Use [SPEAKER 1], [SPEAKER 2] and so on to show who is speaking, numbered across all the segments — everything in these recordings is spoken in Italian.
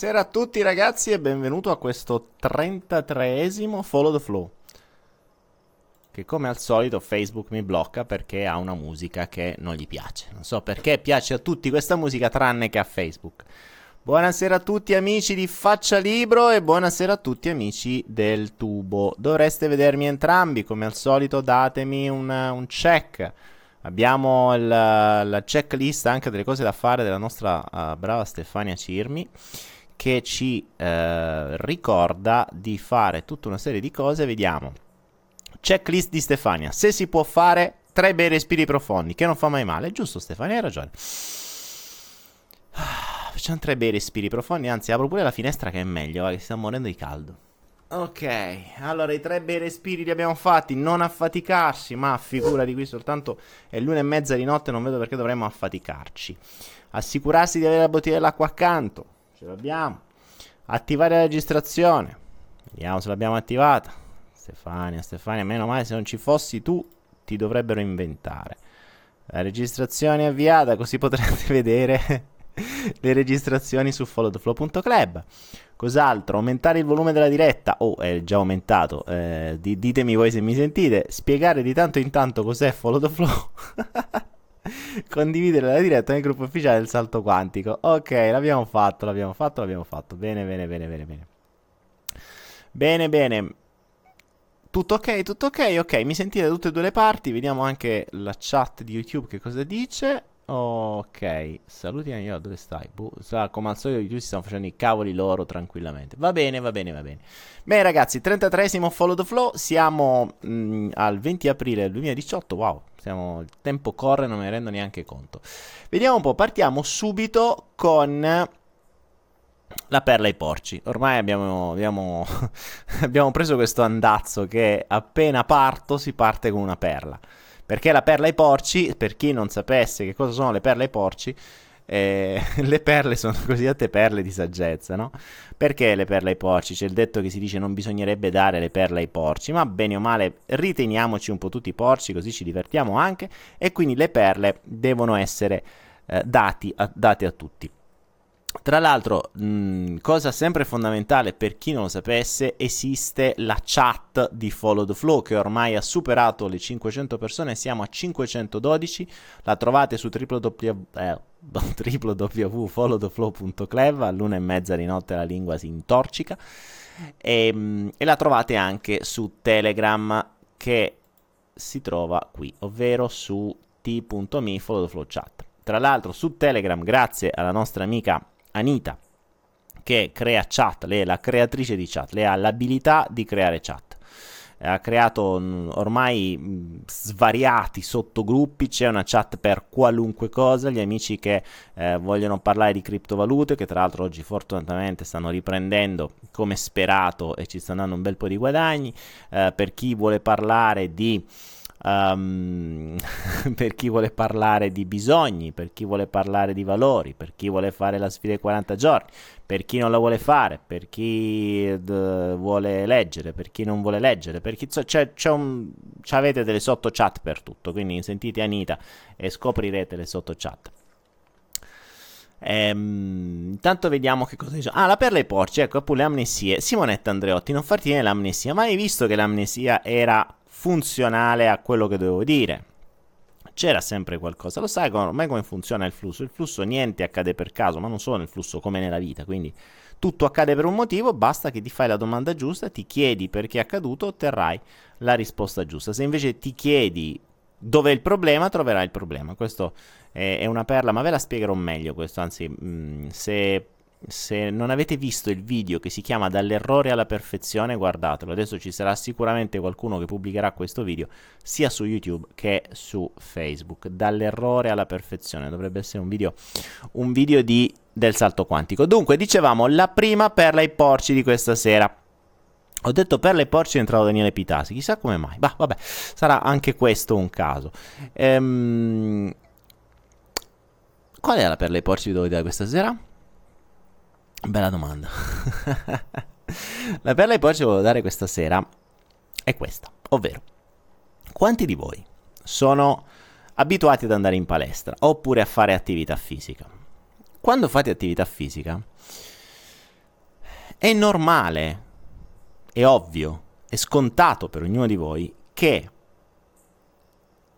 [SPEAKER 1] Buonasera a tutti ragazzi e benvenuto a questo 33esimo Follow the Flow. Che come al solito Facebook mi blocca perché ha una musica che non gli piace. Non so perché piace a tutti questa musica tranne che a Facebook. Buonasera a tutti amici di Faccia Libro e buonasera a tutti amici del tubo. Dovreste vedermi entrambi, come al solito datemi un, un check. Abbiamo il, la checklist anche delle cose da fare della nostra uh, brava Stefania Cirmi che ci uh, ricorda di fare tutta una serie di cose. Vediamo. Checklist di Stefania. Se si può fare tre bei respiri profondi, che non fa mai male. Giusto Stefania, hai ragione. Facciamo tre bei respiri profondi, anzi apro pure la finestra che è meglio, che si sta morendo di caldo. Ok, allora i tre bei respiri li abbiamo fatti, non affaticarsi, ma figurati qui soltanto è l'una e mezza di notte, non vedo perché dovremmo affaticarci. Assicurarsi di avere la bottiglia dell'acqua accanto, ce l'abbiamo. Attivare la registrazione, vediamo se l'abbiamo attivata. Stefania, Stefania, meno male se non ci fossi tu ti dovrebbero inventare. La registrazione è avviata, così potrete vedere le registrazioni su followtheflow.club. Cos'altro? Aumentare il volume della diretta. Oh, è già aumentato. Eh, di- ditemi voi se mi sentite. Spiegare di tanto in tanto cos'è Follow the Flow. Condividere la diretta nel gruppo ufficiale del salto quantico. Ok, l'abbiamo fatto, l'abbiamo fatto, l'abbiamo fatto. Bene, bene, bene, bene, bene. Bene, bene. Tutto ok, tutto ok, ok. Mi sentite da tutte e due le parti. Vediamo anche la chat di YouTube che cosa dice. Ok, saluti io, dove stai? Boh, come al solito YouTube si stanno facendo i cavoli loro tranquillamente. Va bene, va bene, va bene. Bene ragazzi, 33esimo Follow the Flow, siamo mh, mm, al 20 aprile 2018, wow, siamo, il tempo corre, non me ne rendo neanche conto. Vediamo un po', partiamo subito con la perla ai porci. Ormai abbiamo, abbiamo, abbiamo preso questo andazzo che appena parto si parte con una perla. Perché la perla ai porci, per chi non sapesse che cosa sono le perle ai porci, eh, le perle sono cosiddette perle di saggezza, no? Perché le perle ai porci? C'è il detto che si dice non bisognerebbe dare le perle ai porci, ma bene o male riteniamoci un po' tutti porci, così ci divertiamo anche, e quindi le perle devono essere eh, dati a, date a tutti. Tra l'altro, mh, cosa sempre fondamentale per chi non lo sapesse, esiste la chat di Follow the Flow che ormai ha superato le 500 persone, siamo a 512, la trovate su www, eh, www.followtheflow.club all'una e mezza di notte la lingua si intorcica e, mh, e la trovate anche su Telegram che si trova qui, ovvero su t.me follow the flow chat. Tra l'altro su Telegram, grazie alla nostra amica Anita, che crea chat, lei è la creatrice di chat, lei ha l'abilità di creare chat. Ha creato mm, ormai mm, svariati sottogruppi, c'è una chat per qualunque cosa, gli amici che eh, vogliono parlare di criptovalute, che tra l'altro oggi fortunatamente stanno riprendendo come sperato e ci stanno dando un bel po' di guadagni, eh, per chi vuole parlare di um, per chi vuole parlare di bisogni, per chi vuole parlare di valori, per chi vuole fare la sfida dei 40 giorni, per chi non la vuole fare, per chi d- vuole leggere, per chi non vuole leggere, per chi c'è, c'è un, avete delle sotto chat per tutto, quindi sentite Anita e scoprirete le sotto chat. Ehm, intanto vediamo che cosa dice. Ah, la perla ai porci, ecco appunto le amnesie. Simonetta Andreotti, non farti viene l'amnesia. Ma hai visto che l'amnesia era funzionale a quello che dovevo dire. C'era sempre qualcosa. Lo sai ormai come funziona il flusso? Il flusso niente accade per caso, ma non solo nel flusso come nella vita. Quindi tutto accade per un motivo, basta che ti fai la domanda giusta, ti chiedi perché è accaduto, otterrai la risposta giusta. Se invece ti chiedi dove è il problema, troverai il problema. Questo è, una perla, ma ve la spiegherò meglio questo, anzi, mh, mm, se se non avete visto il video che si chiama Dall'errore alla perfezione, guardatelo. Adesso ci sarà sicuramente qualcuno che pubblicherà questo video sia su YouTube che su Facebook. Dall'errore alla perfezione. Dovrebbe essere un video, un video di, del salto quantico. Dunque, dicevamo la prima perla ai porci di questa sera. Ho detto perla ai porci è entrato Daniele Pitasi. Chissà come mai. Bah, vabbè, sarà anche questo un caso. Ehm... Qual la perla ai porci devo dire questa sera? Bella domanda. la perla che poi ci volevo dare questa sera è questa, ovvero quanti di voi sono abituati ad andare in palestra oppure a fare attività fisica? Quando fate attività fisica, È normale, è ovvio, è scontato per ognuno di voi che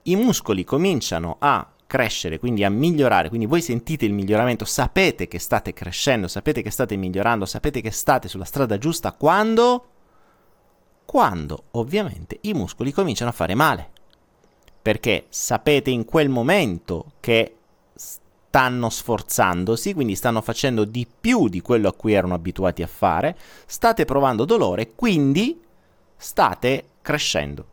[SPEAKER 1] i muscoli cominciano a crescere, quindi a migliorare, quindi voi sentite il miglioramento, sapete che state crescendo, sapete che state migliorando, sapete che state sulla strada giusta. Quando? Quando ovviamente i muscoli cominciano a fare male. Perché sapete in quel momento che stanno sforzandosi, quindi stanno facendo di più di quello a cui erano abituati a fare, state provando dolore, quindi state crescendo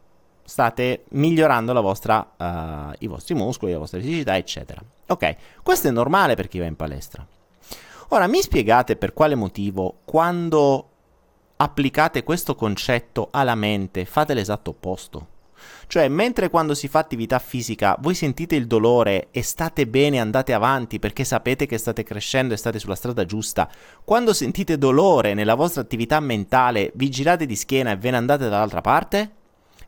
[SPEAKER 1] state migliorando vostra, uh, i vostri muscoli, la vostra fisicità, eccetera. Ok, questo è normale per chi va in palestra. Ora mi spiegate per quale motivo quando applicate questo concetto alla mente fate l'esatto opposto. Cioè, mentre quando si fa attività fisica voi sentite il dolore e state bene, andate avanti perché sapete che state crescendo e state sulla strada giusta, quando sentite dolore nella vostra attività mentale vi girate di schiena e ve ne andate dall'altra parte?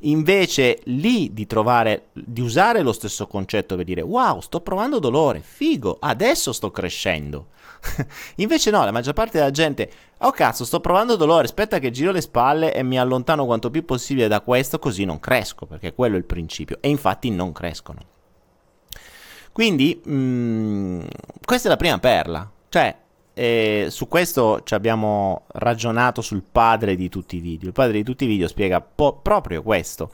[SPEAKER 1] Invece lì di trovare, di usare lo stesso concetto per dire wow, sto provando dolore, figo, adesso sto crescendo. Invece no, la maggior parte della gente, oh cazzo, sto provando dolore, aspetta che giro le spalle e mi allontano quanto più possibile da questo, così non cresco, perché quello è il principio. E infatti non crescono. Quindi, mh, mm, questa è la prima perla. Cioè, e su questo ci abbiamo ragionato sul padre di tutti i video. Il padre di tutti i video spiega po- proprio questo.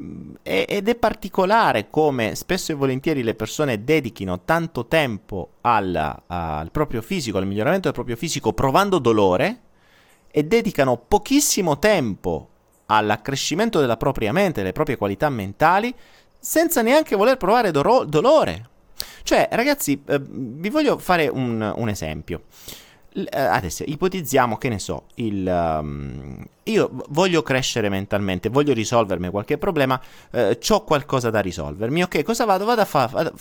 [SPEAKER 1] Mm, e- ed è particolare come spesso e volentieri le persone dedichino tanto tempo al, al proprio fisico, al miglioramento del proprio fisico, provando dolore, e dedicano pochissimo tempo all'accrescimento della propria mente, delle proprie qualità mentali, senza neanche voler provare do- dolore. Cioè, ragazzi, eh, vi voglio fare un, un esempio. L- eh, adesso ipotizziamo che ne so, il, um, io voglio crescere mentalmente, voglio risolvermi qualche problema, eh, ho qualcosa da risolvermi. Ok, cosa vado? Vado a fare.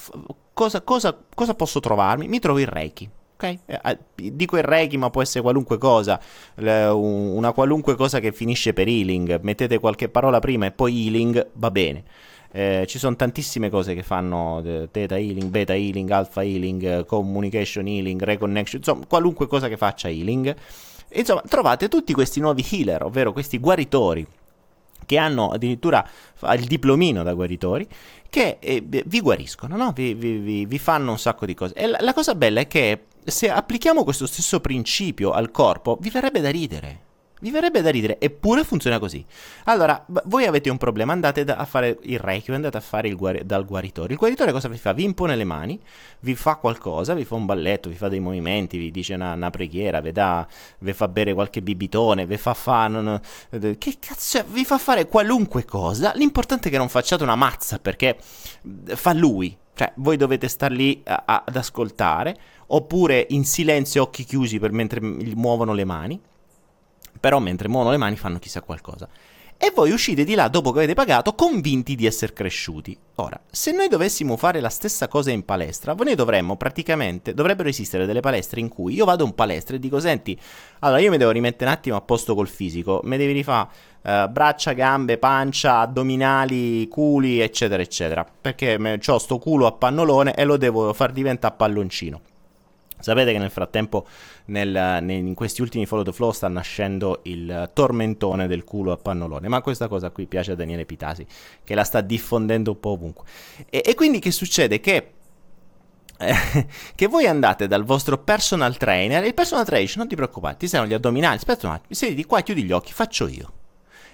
[SPEAKER 1] Cosa, cosa, cosa posso trovarmi? Mi trovo il Reiki. Ok? Eh, dico il Reiki, ma può essere qualunque cosa, una qualunque cosa che finisce per healing. Mettete qualche parola prima e poi healing, va bene. Eh, ci sono tantissime cose che fanno eh, theta healing, beta healing, alpha healing, eh, communication healing, reconnection, insomma, qualunque cosa che faccia healing. Insomma, trovate tutti questi nuovi healer, ovvero questi guaritori che hanno addirittura il diplomino da guaritori, che eh, vi guariscono, no? vi, vi, vi, fanno un sacco di cose. E la, la cosa bella è che se applichiamo questo stesso principio al corpo, vi verrebbe da ridere. Vi verrebbe da ridere, eppure funziona così. Allora, voi avete un problema, andate a fare il reiki, andate a fare guari- dal guaritore. Il guaritore cosa vi fa? Vi impone le mani, vi fa qualcosa, vi fa un balletto, vi fa dei movimenti, vi dice una, una preghiera, vi, da, vi fa bere qualche bibitone, vi fa fare... Che cazzo, vi fa fare qualunque cosa. L'importante è che non facciate una mazza, perché fa lui. Cioè, voi dovete star lì a, a, ad ascoltare, oppure in silenzio, occhi chiusi per mentre muovono le mani però mentre muovono le mani fanno chissà qualcosa. E voi uscite di là dopo che avete pagato convinti di essere cresciuti. Ora, se noi dovessimo fare la stessa cosa in palestra, noi dovremmo praticamente, dovrebbero esistere delle palestre in cui io vado in palestra e dico, senti, allora io mi devo rimettere un attimo a posto col fisico, mi devi rifare uh, braccia, gambe, pancia, addominali, culi, eccetera, eccetera, perché ho sto culo a pannolone e lo devo far diventare palloncino. Sapete che nel frattempo nel, nel, in questi ultimi follow the flow sta nascendo il tormentone del culo a pannolone, ma questa cosa qui piace a Daniele Pitasi che la sta diffondendo un po' ovunque. E, e quindi che succede? Che eh, che voi andate dal vostro personal trainer e il personal trainer dice non ti preoccupare, ti servono gli addominali, aspetta un attimo, siedi qua, chiudi gli occhi, faccio io.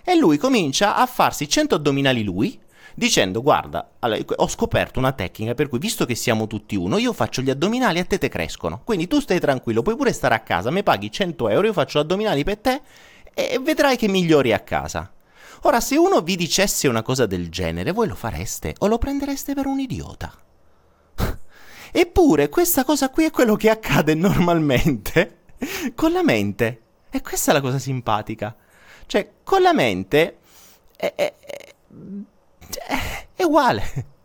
[SPEAKER 1] E lui comincia a farsi 100 addominali lui, dicendo guarda, ho scoperto una tecnica per cui visto che siamo tutti uno, io faccio gli addominali e a te te crescono. Quindi tu stai tranquillo, puoi pure stare a casa, mi paghi 100 euro, io faccio addominali per te e vedrai che migliori a casa. Ora, se uno vi dicesse una cosa del genere, voi lo fareste o lo prendereste per un idiota? Eppure questa cosa qui è quello che accade normalmente con la mente. E questa è la cosa simpatica. Cioè, con la mente è, è, è è uguale.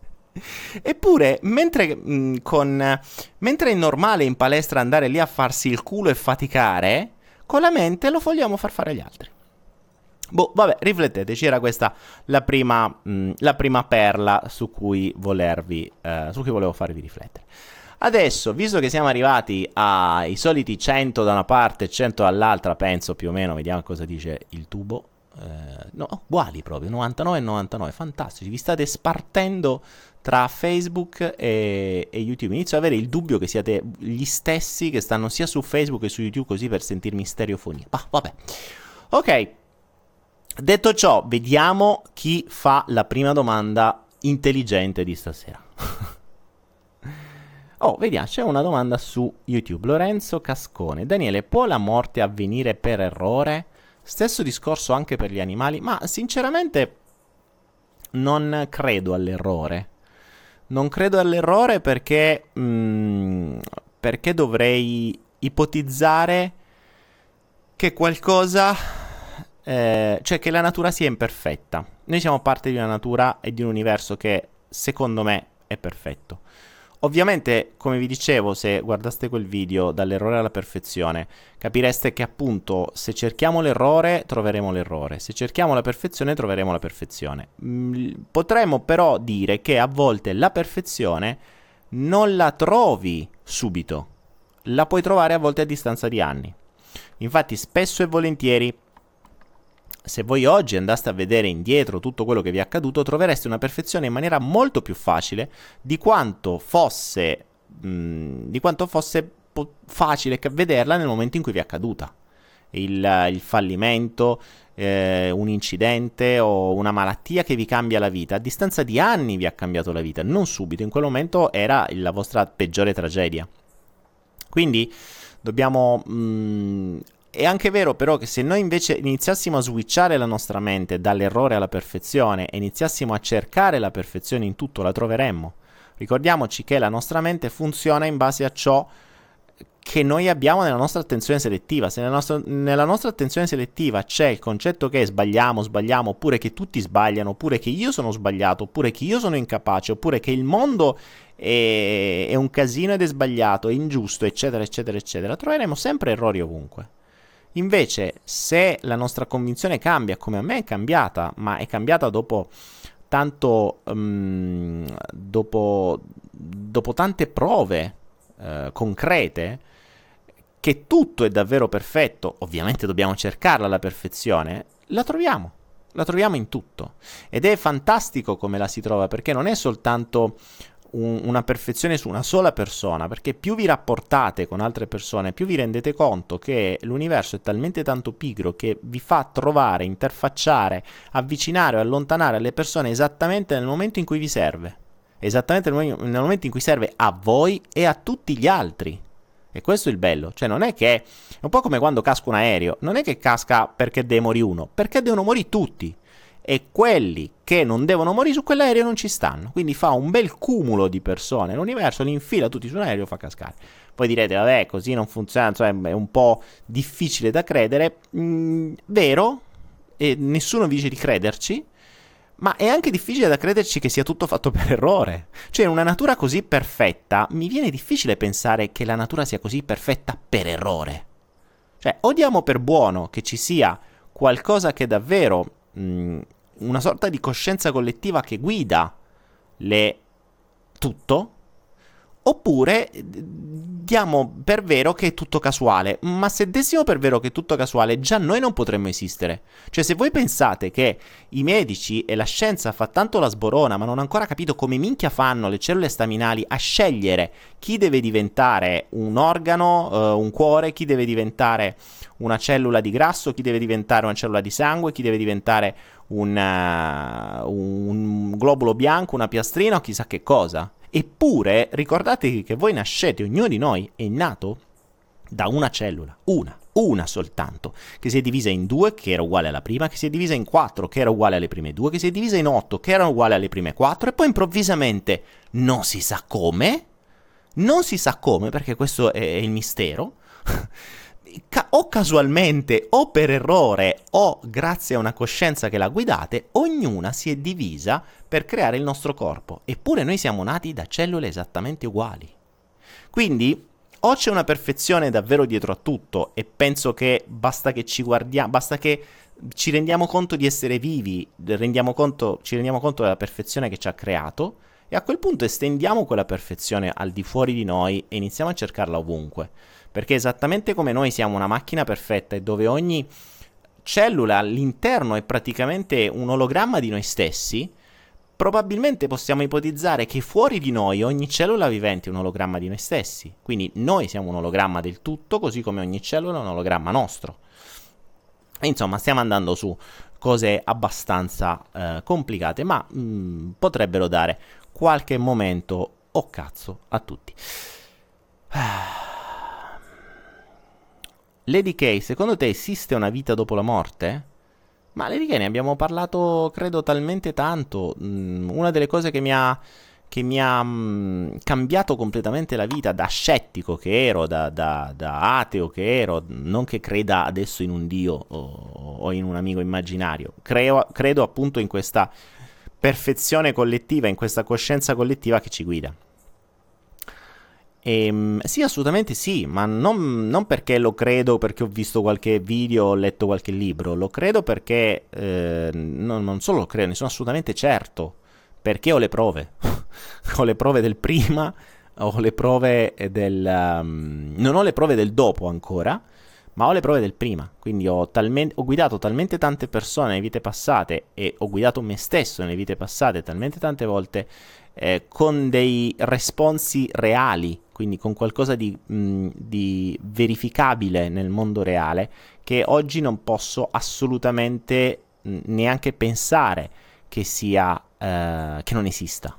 [SPEAKER 1] Eppure, mentre, mh, mm, con, mentre è normale in palestra andare lì a farsi il culo e faticare, con la mente lo vogliamo far fare agli altri. Boh, vabbè, rifletteteci, era questa la prima, mh, mm, la prima perla su cui, volervi, uh, su cui volevo farvi riflettere. Adesso, visto che siamo arrivati ai soliti 100 da una parte e 100 dall'altra, penso più o meno, vediamo cosa dice il tubo. Eh, no, uguali proprio, 99 e 99, fantastici. Vi state spartendo tra Facebook e, e, YouTube. Inizio ad avere il dubbio che siate gli stessi che stanno sia su Facebook che su YouTube così per sentirmi stereofonia. Ma vabbè. Ok. Detto ciò, vediamo chi fa la prima domanda intelligente di stasera. oh, vediamo, c'è una domanda su YouTube. Lorenzo Cascone. Daniele, può la morte avvenire per errore? Stesso discorso anche per gli animali, ma sinceramente non credo all'errore non credo all'errore perché, mh, mm, perché dovrei ipotizzare che qualcosa, eh, cioè che la natura sia imperfetta. Noi siamo parte di una natura e di un universo che secondo me è perfetto. Ovviamente, come vi dicevo, se guardaste quel video dall'errore alla perfezione, capireste che appunto se cerchiamo l'errore troveremo l'errore, se cerchiamo la perfezione troveremo la perfezione. Mm, potremmo però dire che a volte la perfezione non la trovi subito, la puoi trovare a volte a distanza di anni. Infatti, spesso e volentieri se voi oggi andaste a vedere indietro tutto quello che vi è accaduto, trovereste una perfezione in maniera molto più facile di quanto fosse, mh, di quanto fosse po- facile vederla nel momento in cui vi è accaduta. Il, il fallimento, eh, un incidente o una malattia che vi cambia la vita. A distanza di anni vi ha cambiato la vita, non subito. In quel momento era la vostra peggiore tragedia. Quindi dobbiamo mh, è anche vero però che se noi invece iniziassimo a switchare la nostra mente dall'errore alla perfezione e iniziassimo a cercare la perfezione in tutto, la troveremmo. Ricordiamoci che la nostra mente funziona in base a ciò che noi abbiamo nella nostra attenzione selettiva. Se nella nostra, nella nostra, attenzione selettiva c'è il concetto che sbagliamo, sbagliamo, oppure che tutti sbagliano, oppure che io sono sbagliato, oppure che io sono incapace, oppure che il mondo è, è un casino ed è sbagliato, è ingiusto, eccetera, eccetera, eccetera, troveremo sempre errori ovunque. Invece, se la nostra convinzione cambia, come a me è cambiata, ma è cambiata dopo tanto um, dopo, dopo, tante prove uh, concrete che tutto è davvero perfetto, ovviamente dobbiamo cercarla la perfezione, la troviamo. La troviamo in tutto ed è fantastico come la si trova perché non è soltanto un, una perfezione su una sola persona, perché più vi rapportate con altre persone, più vi rendete conto che l'universo è talmente tanto pigro che vi fa trovare, interfacciare, avvicinare o allontanare le persone esattamente nel momento in cui vi serve. Esattamente nel momento in cui serve a voi e a tutti gli altri. E questo è il bello, cioè non è che è un po' come quando casca un aereo, non è che casca perché deve morire uno, perché devono morire tutti e quelli che non devono morire su quell'aereo non ci stanno. Quindi fa un bel cumulo di persone. L'universo li infila tutti su un aereo e fa cascare. Poi direte, vabbè, così non funziona, cioè è un po' difficile da credere. Mm, vero, e nessuno vi dice di crederci, ma è anche difficile da crederci che sia tutto fatto per errore. Cioè, in una natura così perfetta, mi viene difficile pensare che la natura sia così perfetta per errore. Cioè, o diamo per buono che ci sia qualcosa che davvero mm, una sorta di coscienza collettiva che guida le tutto, oppure diamo per vero che è tutto casuale. Ma se dessimo per vero che è tutto casuale, già noi non potremmo esistere. Cioè, se voi pensate che i medici e la scienza fa tanto la sborona, ma non hanno ancora capito come minchia fanno le cellule staminali a scegliere chi deve diventare un organo, uh, un cuore, chi deve diventare una cellula di grasso, chi deve diventare una cellula di sangue, chi deve diventare un, uh, un globulo bianco, una piastrina o chissà che cosa. Eppure ricordatevi che voi nascete, ognuno di noi è nato da una cellula, una, una soltanto, che si è divisa in due, che era uguale alla prima, che si è divisa in quattro, che era uguale alle prime due, che si è divisa in otto, che erano uguali alle prime quattro, e poi improvvisamente non si sa come, non si sa come, perché questo è il mistero, ca- o casualmente o per errore o grazie a una coscienza che la guidate, ognuna si è divisa per creare il nostro corpo. Eppure noi siamo nati da cellule esattamente uguali. Quindi o c'è una perfezione davvero dietro a tutto e penso che basta che ci guardiamo, basta che ci rendiamo conto di essere vivi, rendiamo conto, ci rendiamo conto della perfezione che ci ha creato E a quel punto estendiamo quella perfezione al di fuori di noi e iniziamo a cercarla ovunque. Perché esattamente come noi siamo una macchina perfetta e dove ogni cellula all'interno è praticamente un ologramma di noi stessi, probabilmente possiamo ipotizzare che fuori di noi ogni cellula vivente è un ologramma di noi stessi. Quindi noi siamo un ologramma del tutto, così come ogni cellula è un ologramma nostro. E insomma, stiamo andando su cose abbastanza eh, complicate, ma mh, mm, potrebbero dare qualche momento o oh cazzo a tutti. Lady K, secondo te esiste una vita dopo la morte? Ma Lady K ne abbiamo parlato, credo, talmente tanto. Mm, una delle cose che mi ha, che mi ha mm, cambiato completamente la vita da scettico che ero, da, da, da, ateo che ero, non che creda adesso in un dio o, o in un amico immaginario. Creo, credo appunto in questa perfezione collettiva, in questa coscienza collettiva che ci guida. Ehm, sì, assolutamente sì, ma non, non, perché lo credo, perché ho visto qualche video, ho letto qualche libro, lo credo perché eh, non, non, solo lo credo, ne sono assolutamente certo, perché ho le prove. ho le prove del prima, ho le prove del... Um, non ho le prove del dopo ancora, ma ho le prove del prima, quindi ho, talmente, ho guidato talmente tante persone nelle vite passate e ho guidato me stesso nelle vite passate talmente tante volte eh, con dei responsi reali, quindi con qualcosa di, mh, di, verificabile nel mondo reale, che oggi non posso assolutamente mh, neanche pensare che sia, eh, che non esista.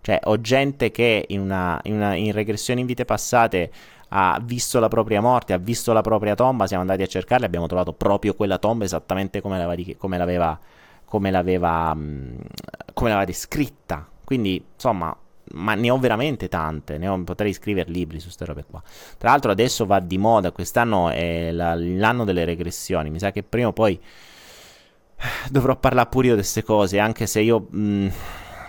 [SPEAKER 1] Cioè, ho gente che in, una, in, una, in regressione in vite passate ha visto la propria morte, ha visto la propria tomba, siamo andati a cercarla e abbiamo trovato proprio quella tomba esattamente come l'aveva, come l'aveva, come l'aveva, come l'aveva descritta quindi, insomma, ma ne ho veramente tante, ho, potrei scrivere libri su queste robe qua. Tra l'altro adesso va di moda, quest'anno è la, l'anno delle regressioni, mi sa che prima o poi dovrò parlare pure io di queste cose, anche se io mh,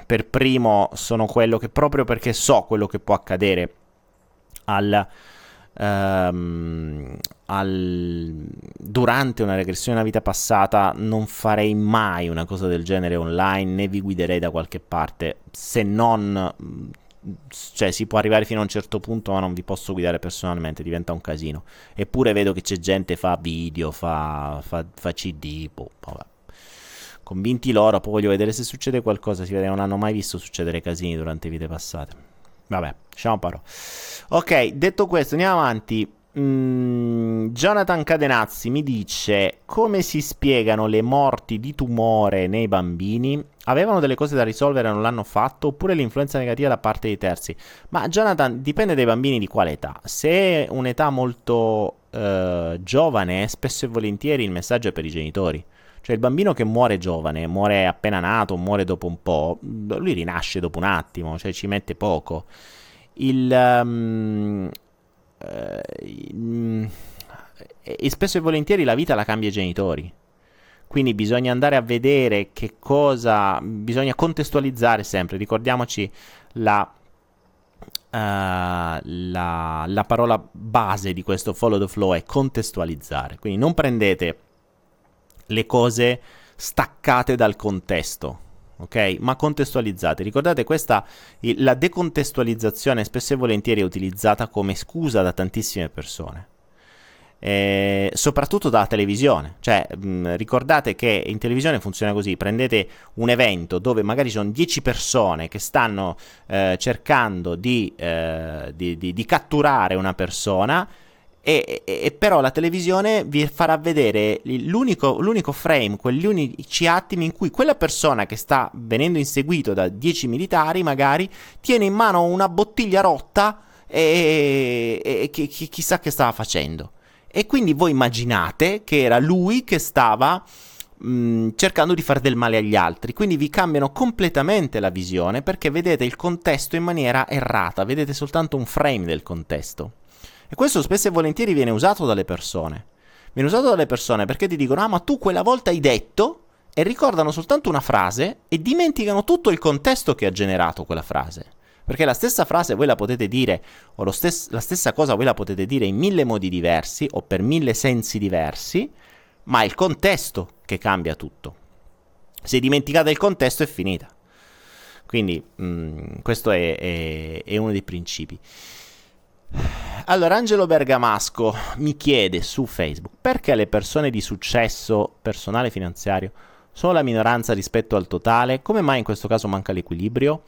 [SPEAKER 1] per primo sono quello che proprio perché so quello che può accadere al ehm, al, durante una regressione alla vita passata non farei mai una cosa del genere online né vi guiderei da qualche parte se non cioè si può arrivare fino a un certo punto ma non vi posso guidare personalmente diventa un casino. Eppure vedo che c'è gente fa video fa, fa, fa cd boh, vabbè convinti loro poi voglio vedere se succede qualcosa si vede non hanno mai visto succedere casini durante vite passate Vabbè, lasciamo paro. Ok, detto questo, andiamo avanti. Mm, Jonathan Cadenazzi mi dice come si spiegano le morti di tumore nei bambini? Avevano delle cose da risolvere e non l'hanno fatto? Oppure l'influenza negativa da parte dei terzi? Ma Jonathan, dipende dai bambini di quale età. Se è un'età molto eh, giovane, spesso e volentieri il messaggio è per i genitori. Cioè il bambino che muore giovane, muore appena nato, muore dopo un po', lui rinasce dopo un attimo, cioè ci mette poco. Il... Um, uh, e spesso e volentieri la vita la cambia i genitori. Quindi bisogna andare a vedere che cosa, bisogna contestualizzare sempre, ricordiamoci la, uh, la, la, parola base di questo follow the flow è contestualizzare. Quindi non prendete le cose staccate dal contesto. Ok? Ma contestualizzate. Ricordate, questa la decontestualizzazione spesso e volentieri è utilizzata come scusa da tantissime persone. Eh, soprattutto dalla televisione. Cioè, mh, ricordate che in televisione funziona così: prendete un evento dove magari sono 10 persone che stanno eh, cercando di, eh, di, di, di catturare una persona e, e, però la televisione vi farà vedere l'unico, l'unico frame, quegli unici attimi in cui quella persona che sta venendo inseguito da 10 militari magari tiene in mano una bottiglia rotta e, e chi, chi, chissà che stava facendo. E quindi voi immaginate che era lui che stava mh, cercando di fare del male agli altri. Quindi vi cambiano completamente la visione perché vedete il contesto in maniera errata, vedete soltanto un frame del contesto. E questo spesso e volentieri viene usato dalle persone. Viene usato dalle persone perché ti dicono, ah ma tu quella volta hai detto, e ricordano soltanto una frase e dimenticano tutto il contesto che ha generato quella frase. Perché la stessa frase voi la potete dire, o stes- la stessa cosa voi la potete dire in mille modi diversi o per mille sensi diversi, ma è il contesto che cambia tutto. Se dimenticate il contesto è finita. Quindi mh, mm, questo è, è, è uno dei principi. Allora, Angelo Bergamasco mi chiede su Facebook perché le persone di successo personale e finanziario sono la minoranza rispetto al totale? Come mai in questo caso manca l'equilibrio?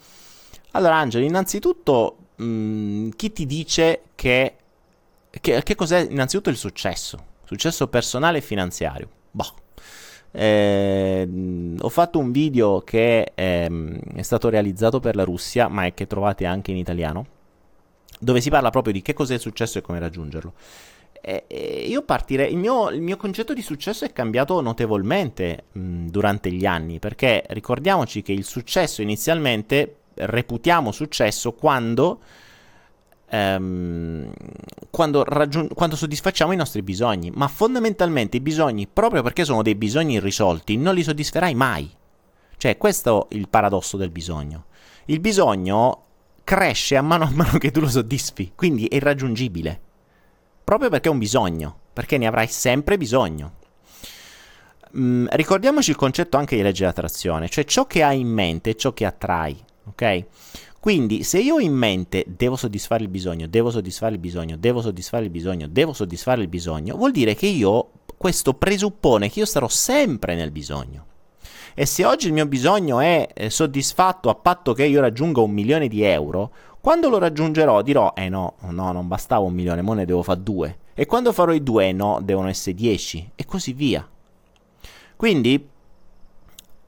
[SPEAKER 1] Allora, Angelo, innanzitutto, mh, mm, chi ti dice che, che, che cos'è innanzitutto il successo? Successo personale e finanziario. Boh. Eh, ho fatto un video che eh, è stato realizzato per la Russia, ma è che trovate anche in italiano dove si parla proprio di che cos'è il successo e come raggiungerlo. E, e io partirei. Il mio, il mio, concetto di successo è cambiato notevolmente mh, durante gli anni, perché ricordiamoci che il successo inizialmente reputiamo successo quando. Um, quando, raggiun- quando, soddisfacciamo i nostri bisogni, ma fondamentalmente i bisogni, proprio perché sono dei bisogni irrisolti, non li soddisferai mai. Cioè, questo è il paradosso del bisogno. Il bisogno cresce a mano a mano che tu lo soddisfi, quindi è irraggiungibile. Proprio perché è un bisogno, perché ne avrai sempre bisogno. Mm, ricordiamoci il concetto anche di legge dell'attrazione, cioè ciò che hai in mente è ciò che attrai, ok? Quindi se io ho in mente devo soddisfare il bisogno, devo soddisfare il bisogno, devo soddisfare il bisogno, devo soddisfare il bisogno, vuol dire che io, questo presuppone che io sarò sempre nel bisogno. E se oggi il mio bisogno è eh, soddisfatto a patto che io raggiunga un milione di euro, quando lo raggiungerò dirò, eh no, no, non bastava un milione, mo ne devo fare due. E quando farò i due, no, devono essere dieci. E così via. Quindi,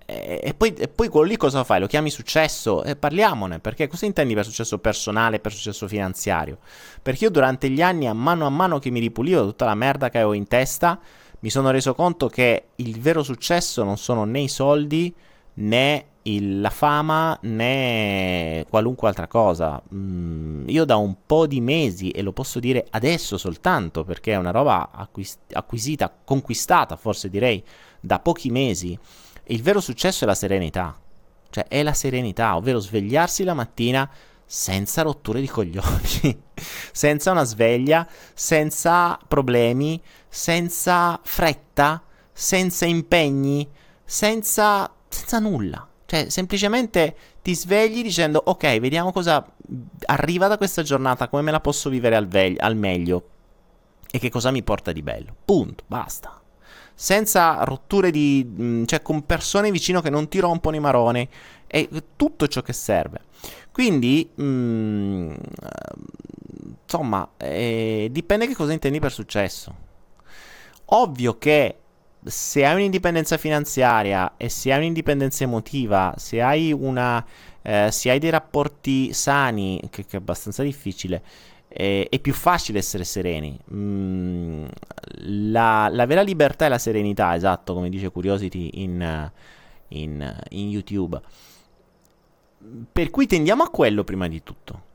[SPEAKER 1] eh, e, poi, e, poi, quello lì cosa fai? Lo chiami successo? E parliamone, perché cosa intendi per successo personale, per successo finanziario? Perché io durante gli anni, a mano a mano che mi ripulivo tutta la merda che avevo in testa, mi sono reso conto che il vero successo non sono né i soldi né il, la fama né qualunque altra cosa. Mm, io da un po' di mesi, e lo posso dire adesso soltanto perché è una roba acquis- acquisita, conquistata forse direi da pochi mesi, il vero successo è la serenità. Cioè è la serenità, ovvero svegliarsi la mattina senza rotture di coglioni, senza una sveglia, senza problemi, senza fretta, senza impegni, senza, senza nulla. Cioè, semplicemente ti svegli dicendo, ok, vediamo cosa arriva da questa giornata, come me la posso vivere al, ve- al meglio e che cosa mi porta di bello. Punto, basta. Senza rotture di... cioè con persone vicino che non ti rompono i maroni. È tutto ciò che serve. Quindi, mh, mm, insomma, eh, dipende che cosa intendi per successo. Ovvio che se hai un'indipendenza finanziaria e se hai un'indipendenza emotiva, se hai, una, eh, se hai dei rapporti sani, che, che è abbastanza difficile, eh, è più facile essere sereni. Mm, la, la, vera libertà e la serenità, esatto, come dice Curiosity in, in, in YouTube per cui tendiamo a quello prima di tutto.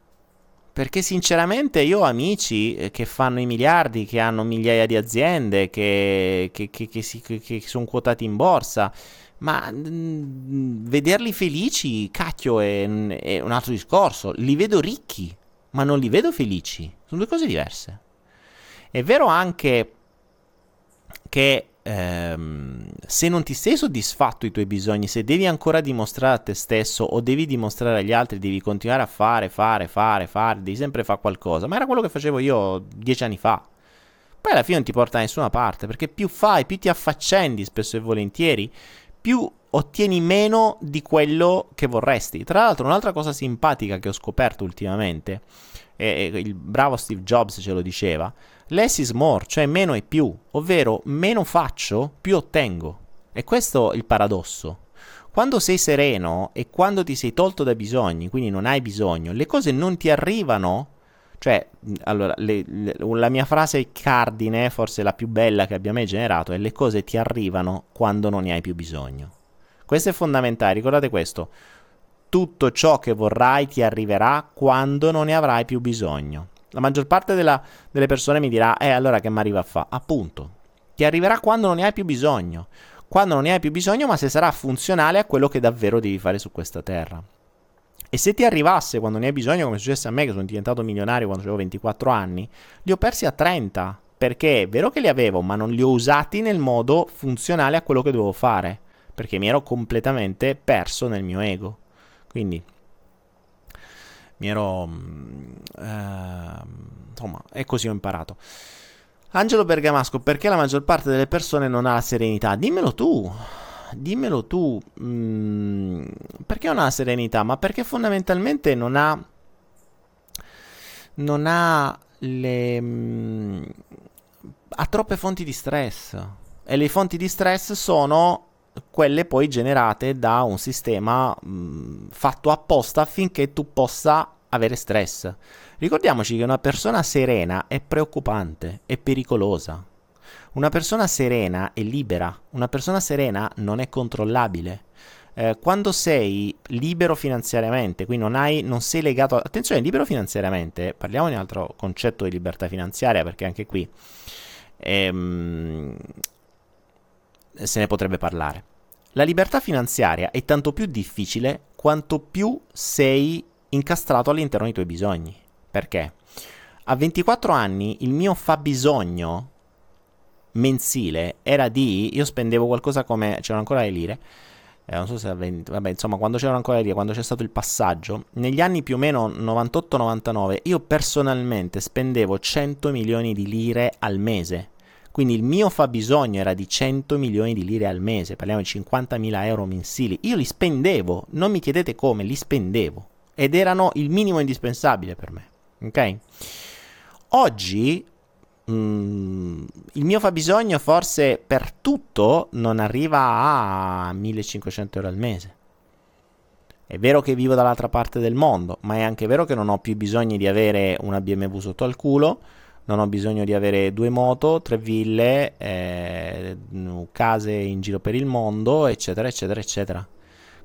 [SPEAKER 1] Perché sinceramente io ho amici eh, che fanno i miliardi, che hanno migliaia di aziende, che, che, che, che sono quotati in borsa, ma mh, mm, vederli felici, cacchio, è, è un altro discorso. Li vedo ricchi, ma non li vedo felici. Sono due cose diverse. È vero anche che ehm, se non ti sei soddisfatto dei tuoi bisogni, se devi ancora dimostrare a te stesso o devi dimostrare agli altri, devi continuare a fare, fare, fare, fare, devi sempre fare qualcosa. Ma era quello che facevo io dieci anni fa. Poi alla fine non ti porta da nessuna parte, perché più fai, più ti affaccendi spesso e volentieri, più ottieni meno di quello che vorresti. Tra l'altro, un'altra cosa simpatica che ho scoperto ultimamente, e il bravo Steve Jobs ce lo diceva, less is more, cioè meno è più, ovvero meno faccio, più ottengo. E questo è il paradosso. Quando sei sereno e quando ti sei tolto dai bisogni, quindi non hai bisogno, le cose non ti arrivano. Cioè, allora, le, le, la mia frase cardine, forse la più bella che abbia mai generato, è le cose ti arrivano quando non ne hai più bisogno. Questo è fondamentale, ricordate questo. Tutto ciò che vorrai ti arriverà quando non ne avrai più bisogno. La maggior parte della, delle persone mi dirà, eh allora che mi arriva a fa? Appunto, ti arriverà quando non ne hai più bisogno. Quando non ne hai più bisogno, ma se sarà funzionale a quello che davvero devi fare su questa terra. E se ti arrivasse quando ne hai bisogno, come è successo a me, che sono diventato milionario quando avevo 24 anni, li ho persi a 30. Perché è vero che li avevo, ma non li ho usati nel modo funzionale a quello che dovevo fare. Perché mi ero completamente perso nel mio ego. Quindi mi ero... Eh, insomma, è così ho imparato. Angelo Bergamasco, perché la maggior parte delle persone non ha la serenità? Dimmelo tu, dimmelo tu. Mm, perché non ha la serenità? Ma perché fondamentalmente non ha... Non ha le... Mm, ha troppe fonti di stress. E le fonti di stress sono quelle poi generate da un sistema mh, fatto apposta affinché tu possa avere stress. Ricordiamoci che una persona serena è preoccupante, è pericolosa. Una persona serena è libera, una persona serena non è controllabile. Eh, quando sei libero finanziariamente, quindi non, hai, non sei legato... A... Attenzione, libero finanziariamente, parliamo di un altro concetto di libertà finanziaria perché anche qui ehm, se ne potrebbe parlare. La libertà finanziaria è tanto più difficile quanto più sei incastrato all'interno dei tuoi bisogni. Perché? A 24 anni il mio fabbisogno mensile era di... Io spendevo qualcosa come... c'erano ancora le lire. Eh, non so se a 20... Vabbè, insomma, quando c'erano ancora le lire, quando c'è stato il passaggio, negli anni più o meno 98-99, io personalmente spendevo 100 milioni di lire al mese. Quindi il mio fabbisogno era di 100 milioni di lire al mese, parliamo di 50 mila euro mensili. Io li spendevo, non mi chiedete come, li spendevo ed erano il minimo indispensabile per me. Ok? Oggi mm, il mio fabbisogno forse per tutto non arriva a 1500 euro al mese. È vero che vivo dall'altra parte del mondo, ma è anche vero che non ho più bisogno di avere una BMW sotto al culo, non ho bisogno di avere due moto, tre ville, eh, case in giro per il mondo, eccetera, eccetera, eccetera.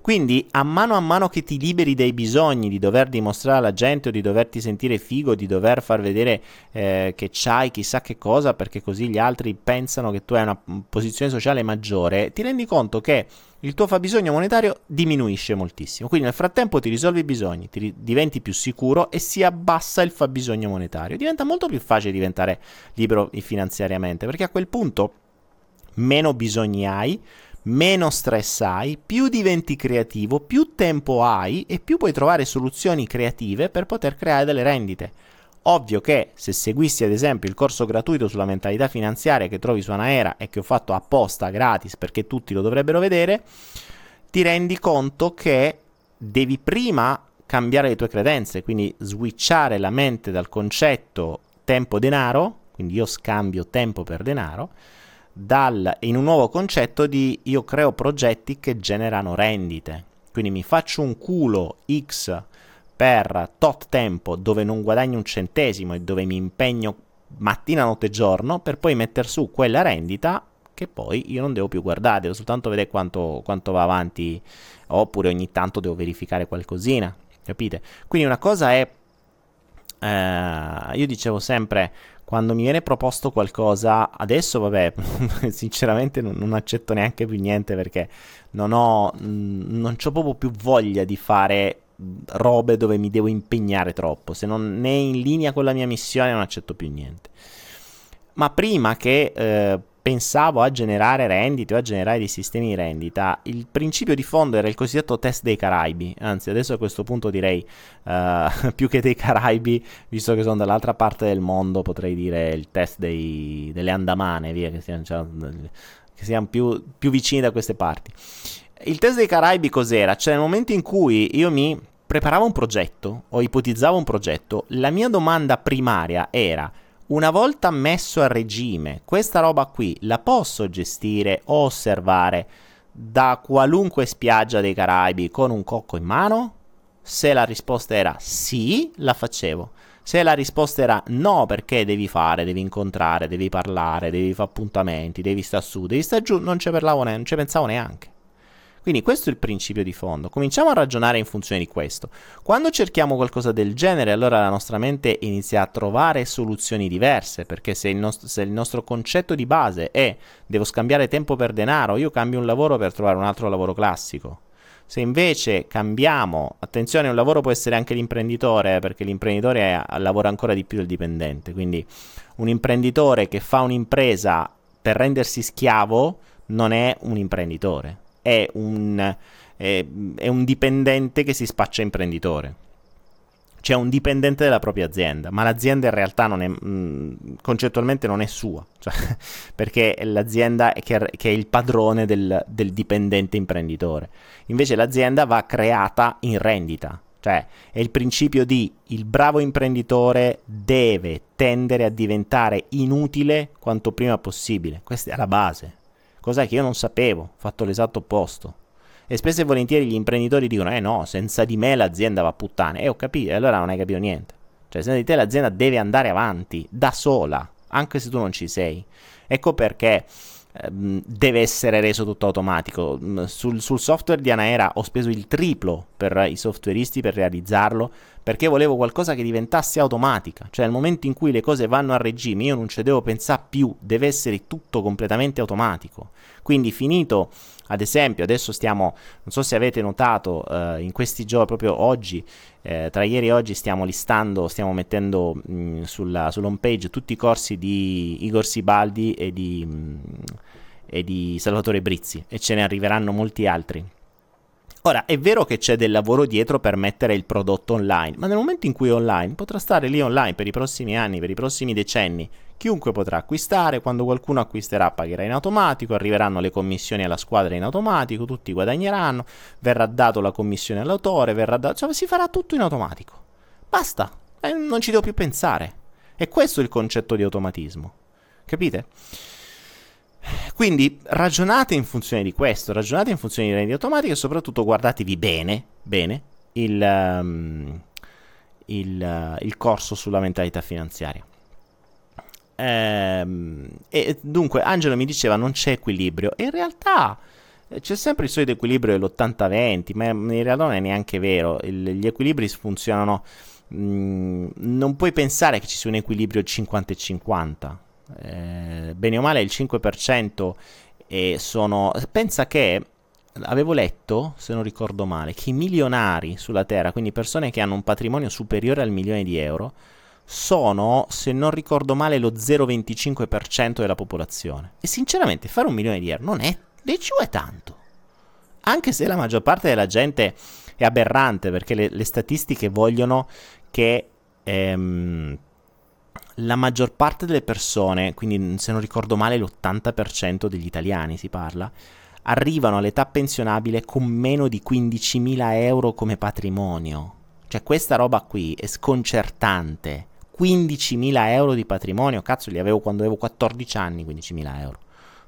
[SPEAKER 1] Quindi, a mano a mano che ti liberi dai bisogni di dover dimostrare alla gente o di doverti sentire figo, di dover far vedere eh, che c'hai chissà che cosa, perché così gli altri pensano che tu hai una posizione sociale maggiore, ti rendi conto che il tuo fabbisogno monetario diminuisce moltissimo. Quindi nel frattempo ti risolvi i bisogni, ti diventi più sicuro e si abbassa il fabbisogno monetario. Diventa molto più facile diventare libero finanziariamente, perché a quel punto meno bisogni hai, meno stress hai, più diventi creativo, più tempo hai e più puoi trovare soluzioni creative per poter creare delle rendite. Ovvio che se seguissi ad esempio il corso gratuito sulla mentalità finanziaria che trovi su Anaera e che ho fatto apposta gratis perché tutti lo dovrebbero vedere, ti rendi conto che devi prima cambiare le tue credenze, quindi switchare la mente dal concetto tempo-denaro, quindi io scambio tempo per denaro, dal, in un nuovo concetto di io creo progetti che generano rendite. Quindi mi faccio un culo X per tot tempo dove non guadagno un centesimo e dove mi impegno mattina, notte e giorno per poi mettere su quella rendita che poi io non devo più guardare, devo soltanto vedere quanto, quanto va avanti oppure ogni tanto devo verificare qualcosina, capite? Quindi una cosa è, eh, io dicevo sempre, quando mi viene proposto qualcosa, adesso vabbè, sinceramente non, non, accetto neanche più niente perché non ho, non ho proprio più voglia di fare robe dove mi devo impegnare troppo. Se non è in linea con la mia missione non accetto più niente. Ma prima che eh, pensavo a generare rendite o a generare dei sistemi di rendita, il principio di fondo era il cosiddetto test dei Caraibi, anzi adesso a questo punto direi uh, più che dei Caraibi, visto che sono dall'altra parte del mondo, potrei dire il test dei, delle Andamane, via, che siamo, cioè, che siamo più, più vicini da queste parti. Il test dei Caraibi cos'era? Cioè nel momento in cui io mi preparavo un progetto o ipotizzavo un progetto, la mia domanda primaria era una volta messo a regime, questa roba qui la posso gestire o osservare da qualunque spiaggia dei Caraibi con un cocco in mano? Se la risposta era sì, la facevo. Se la risposta era no, perché devi fare, devi incontrare, devi parlare, devi fare appuntamenti, devi stare su, devi stare giù, non ci, ne- non ci pensavo neanche. Quindi questo è il principio di fondo. Cominciamo a ragionare in funzione di questo. Quando cerchiamo qualcosa del genere, allora la nostra mente inizia a trovare soluzioni diverse, perché se il, nost- se il nostro concetto di base è devo scambiare tempo per denaro, io cambio un lavoro per trovare un altro lavoro classico. Se invece cambiamo, attenzione, un lavoro può essere anche l'imprenditore, perché l'imprenditore lavora ancora di più del dipendente, quindi un imprenditore che fa un'impresa per rendersi schiavo non è un imprenditore è un, è, è un dipendente che si spaccia imprenditore c'è un dipendente della propria azienda, ma l'azienda in realtà non è, mh, mm, concettualmente non è sua, cioè, perché è l'azienda che, che, è il padrone del, del dipendente imprenditore. Invece l'azienda va creata in rendita, cioè è il principio di il bravo imprenditore deve tendere a diventare inutile quanto prima possibile. Questa è la base. Cos'è che io non sapevo, ho fatto l'esatto opposto. E spesso e volentieri gli imprenditori dicono: Eh no, senza di me l'azienda va a puttane. E eh, ho capito, e allora non hai capito niente. Cioè, senza di te l'azienda deve andare avanti da sola, anche se tu non ci sei. Ecco perché deve essere reso tutto automatico. Mm, sul, sul, software di Anaera ho speso il triplo per i softwareisti per realizzarlo perché volevo qualcosa che diventasse automatica. Cioè, al momento in cui le cose vanno a regime, io non ci devo pensare più, deve essere tutto completamente automatico. Quindi, finito ad esempio, adesso stiamo, non so se avete notato, eh, in questi giorni, proprio oggi, eh, tra ieri e oggi, stiamo listando, stiamo mettendo mh, sulla, sull'home page tutti i corsi di Igor Sibaldi e di, mh, e di Salvatore Brizzi e ce ne arriveranno molti altri. Ora, è vero che c'è del lavoro dietro per mettere il prodotto online, ma nel momento in cui è online, potrà stare lì online per i prossimi anni, per i prossimi decenni, Chiunque potrà acquistare, quando qualcuno acquisterà pagherà in automatico, arriveranno le commissioni alla squadra in automatico, tutti guadagneranno, verrà dato la commissione all'autore, verrà dato, cioè si farà tutto in automatico. Basta, eh, non ci devo più pensare. E questo è il concetto di automatismo. Capite? Quindi ragionate in funzione di questo, ragionate in funzione di rendite automatiche e soprattutto guardatevi bene, bene il, um, il, uh, il corso sulla mentalità finanziaria. Ehm, e dunque Angelo mi diceva non c'è equilibrio. E in realtà eh, c'è sempre il solito equilibrio dell'80-20, ma in realtà non è neanche vero. Il, gli equilibri funzionano. Mh, mm, non puoi pensare che ci sia un equilibrio 50 50. Eh, bene o male il 5% e sono... Pensa che avevo letto, se non ricordo male, che i milionari sulla Terra, quindi persone che hanno un patrimonio superiore al milione di euro, sono, se non ricordo male, lo 0,25% della popolazione. E sinceramente fare un milione di euro non è, ci vuole tanto. Anche se la maggior parte della gente è aberrante, perché le, le statistiche vogliono che ehm, la maggior parte delle persone, quindi se non ricordo male l'80% degli italiani si parla, arrivano all'età pensionabile con meno di 15.000 euro come patrimonio. Cioè questa roba qui è sconcertante. 15.000 euro di patrimonio, cazzo li avevo quando avevo 14 anni, 15.000 euro.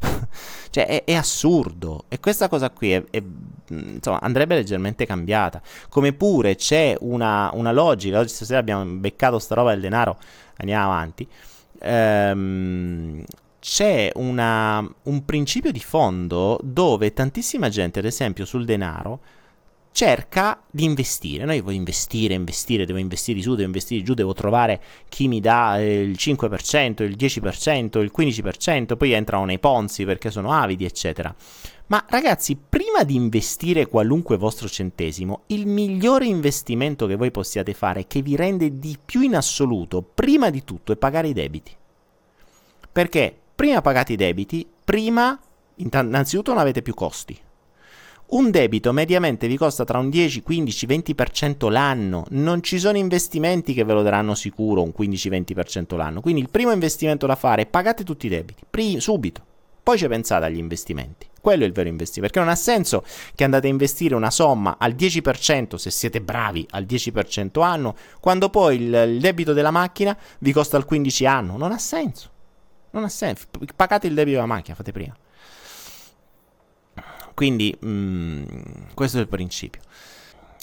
[SPEAKER 1] cioè è, è, assurdo. E questa cosa qui è, è, insomma, andrebbe leggermente cambiata. Come pure c'è una, una logica oggi stasera abbiamo beccato sta roba del denaro. Andiamo avanti. Ehm, c'è una, un principio di fondo dove tantissima gente ad esempio sul denaro cerca di investire. No, io voglio investire, investire, devo investire su, devo investire giù, devo trovare chi mi dà eh, il 5%, il 10%, il 15%, poi entrano nei ponzi perché sono avidi, eccetera. Ma ragazzi, prima di investire qualunque vostro centesimo, il migliore investimento che voi possiate fare, che vi rende di più in assoluto, prima di tutto, è pagare i debiti. Perché prima pagate i debiti, prima innanzitutto non avete più costi un debito mediamente vi costa tra un 10, 15, 20% l'anno. Non ci sono investimenti che ve lo daranno sicuro un 15-20% l'anno. Quindi il primo investimento da fare è pagate tutti i debiti, Pri- subito. Poi ci pensate agli investimenti. Quello è il vero investimento. Perché non ha senso che andate a investire una somma al 10%, se siete bravi, al 10% anno, quando poi il, il debito della macchina vi costa il 15 anno. Non ha senso. Non ha senso. Pagate il debito della macchina, fate prima. Quindi mh, mm, questo è il principio.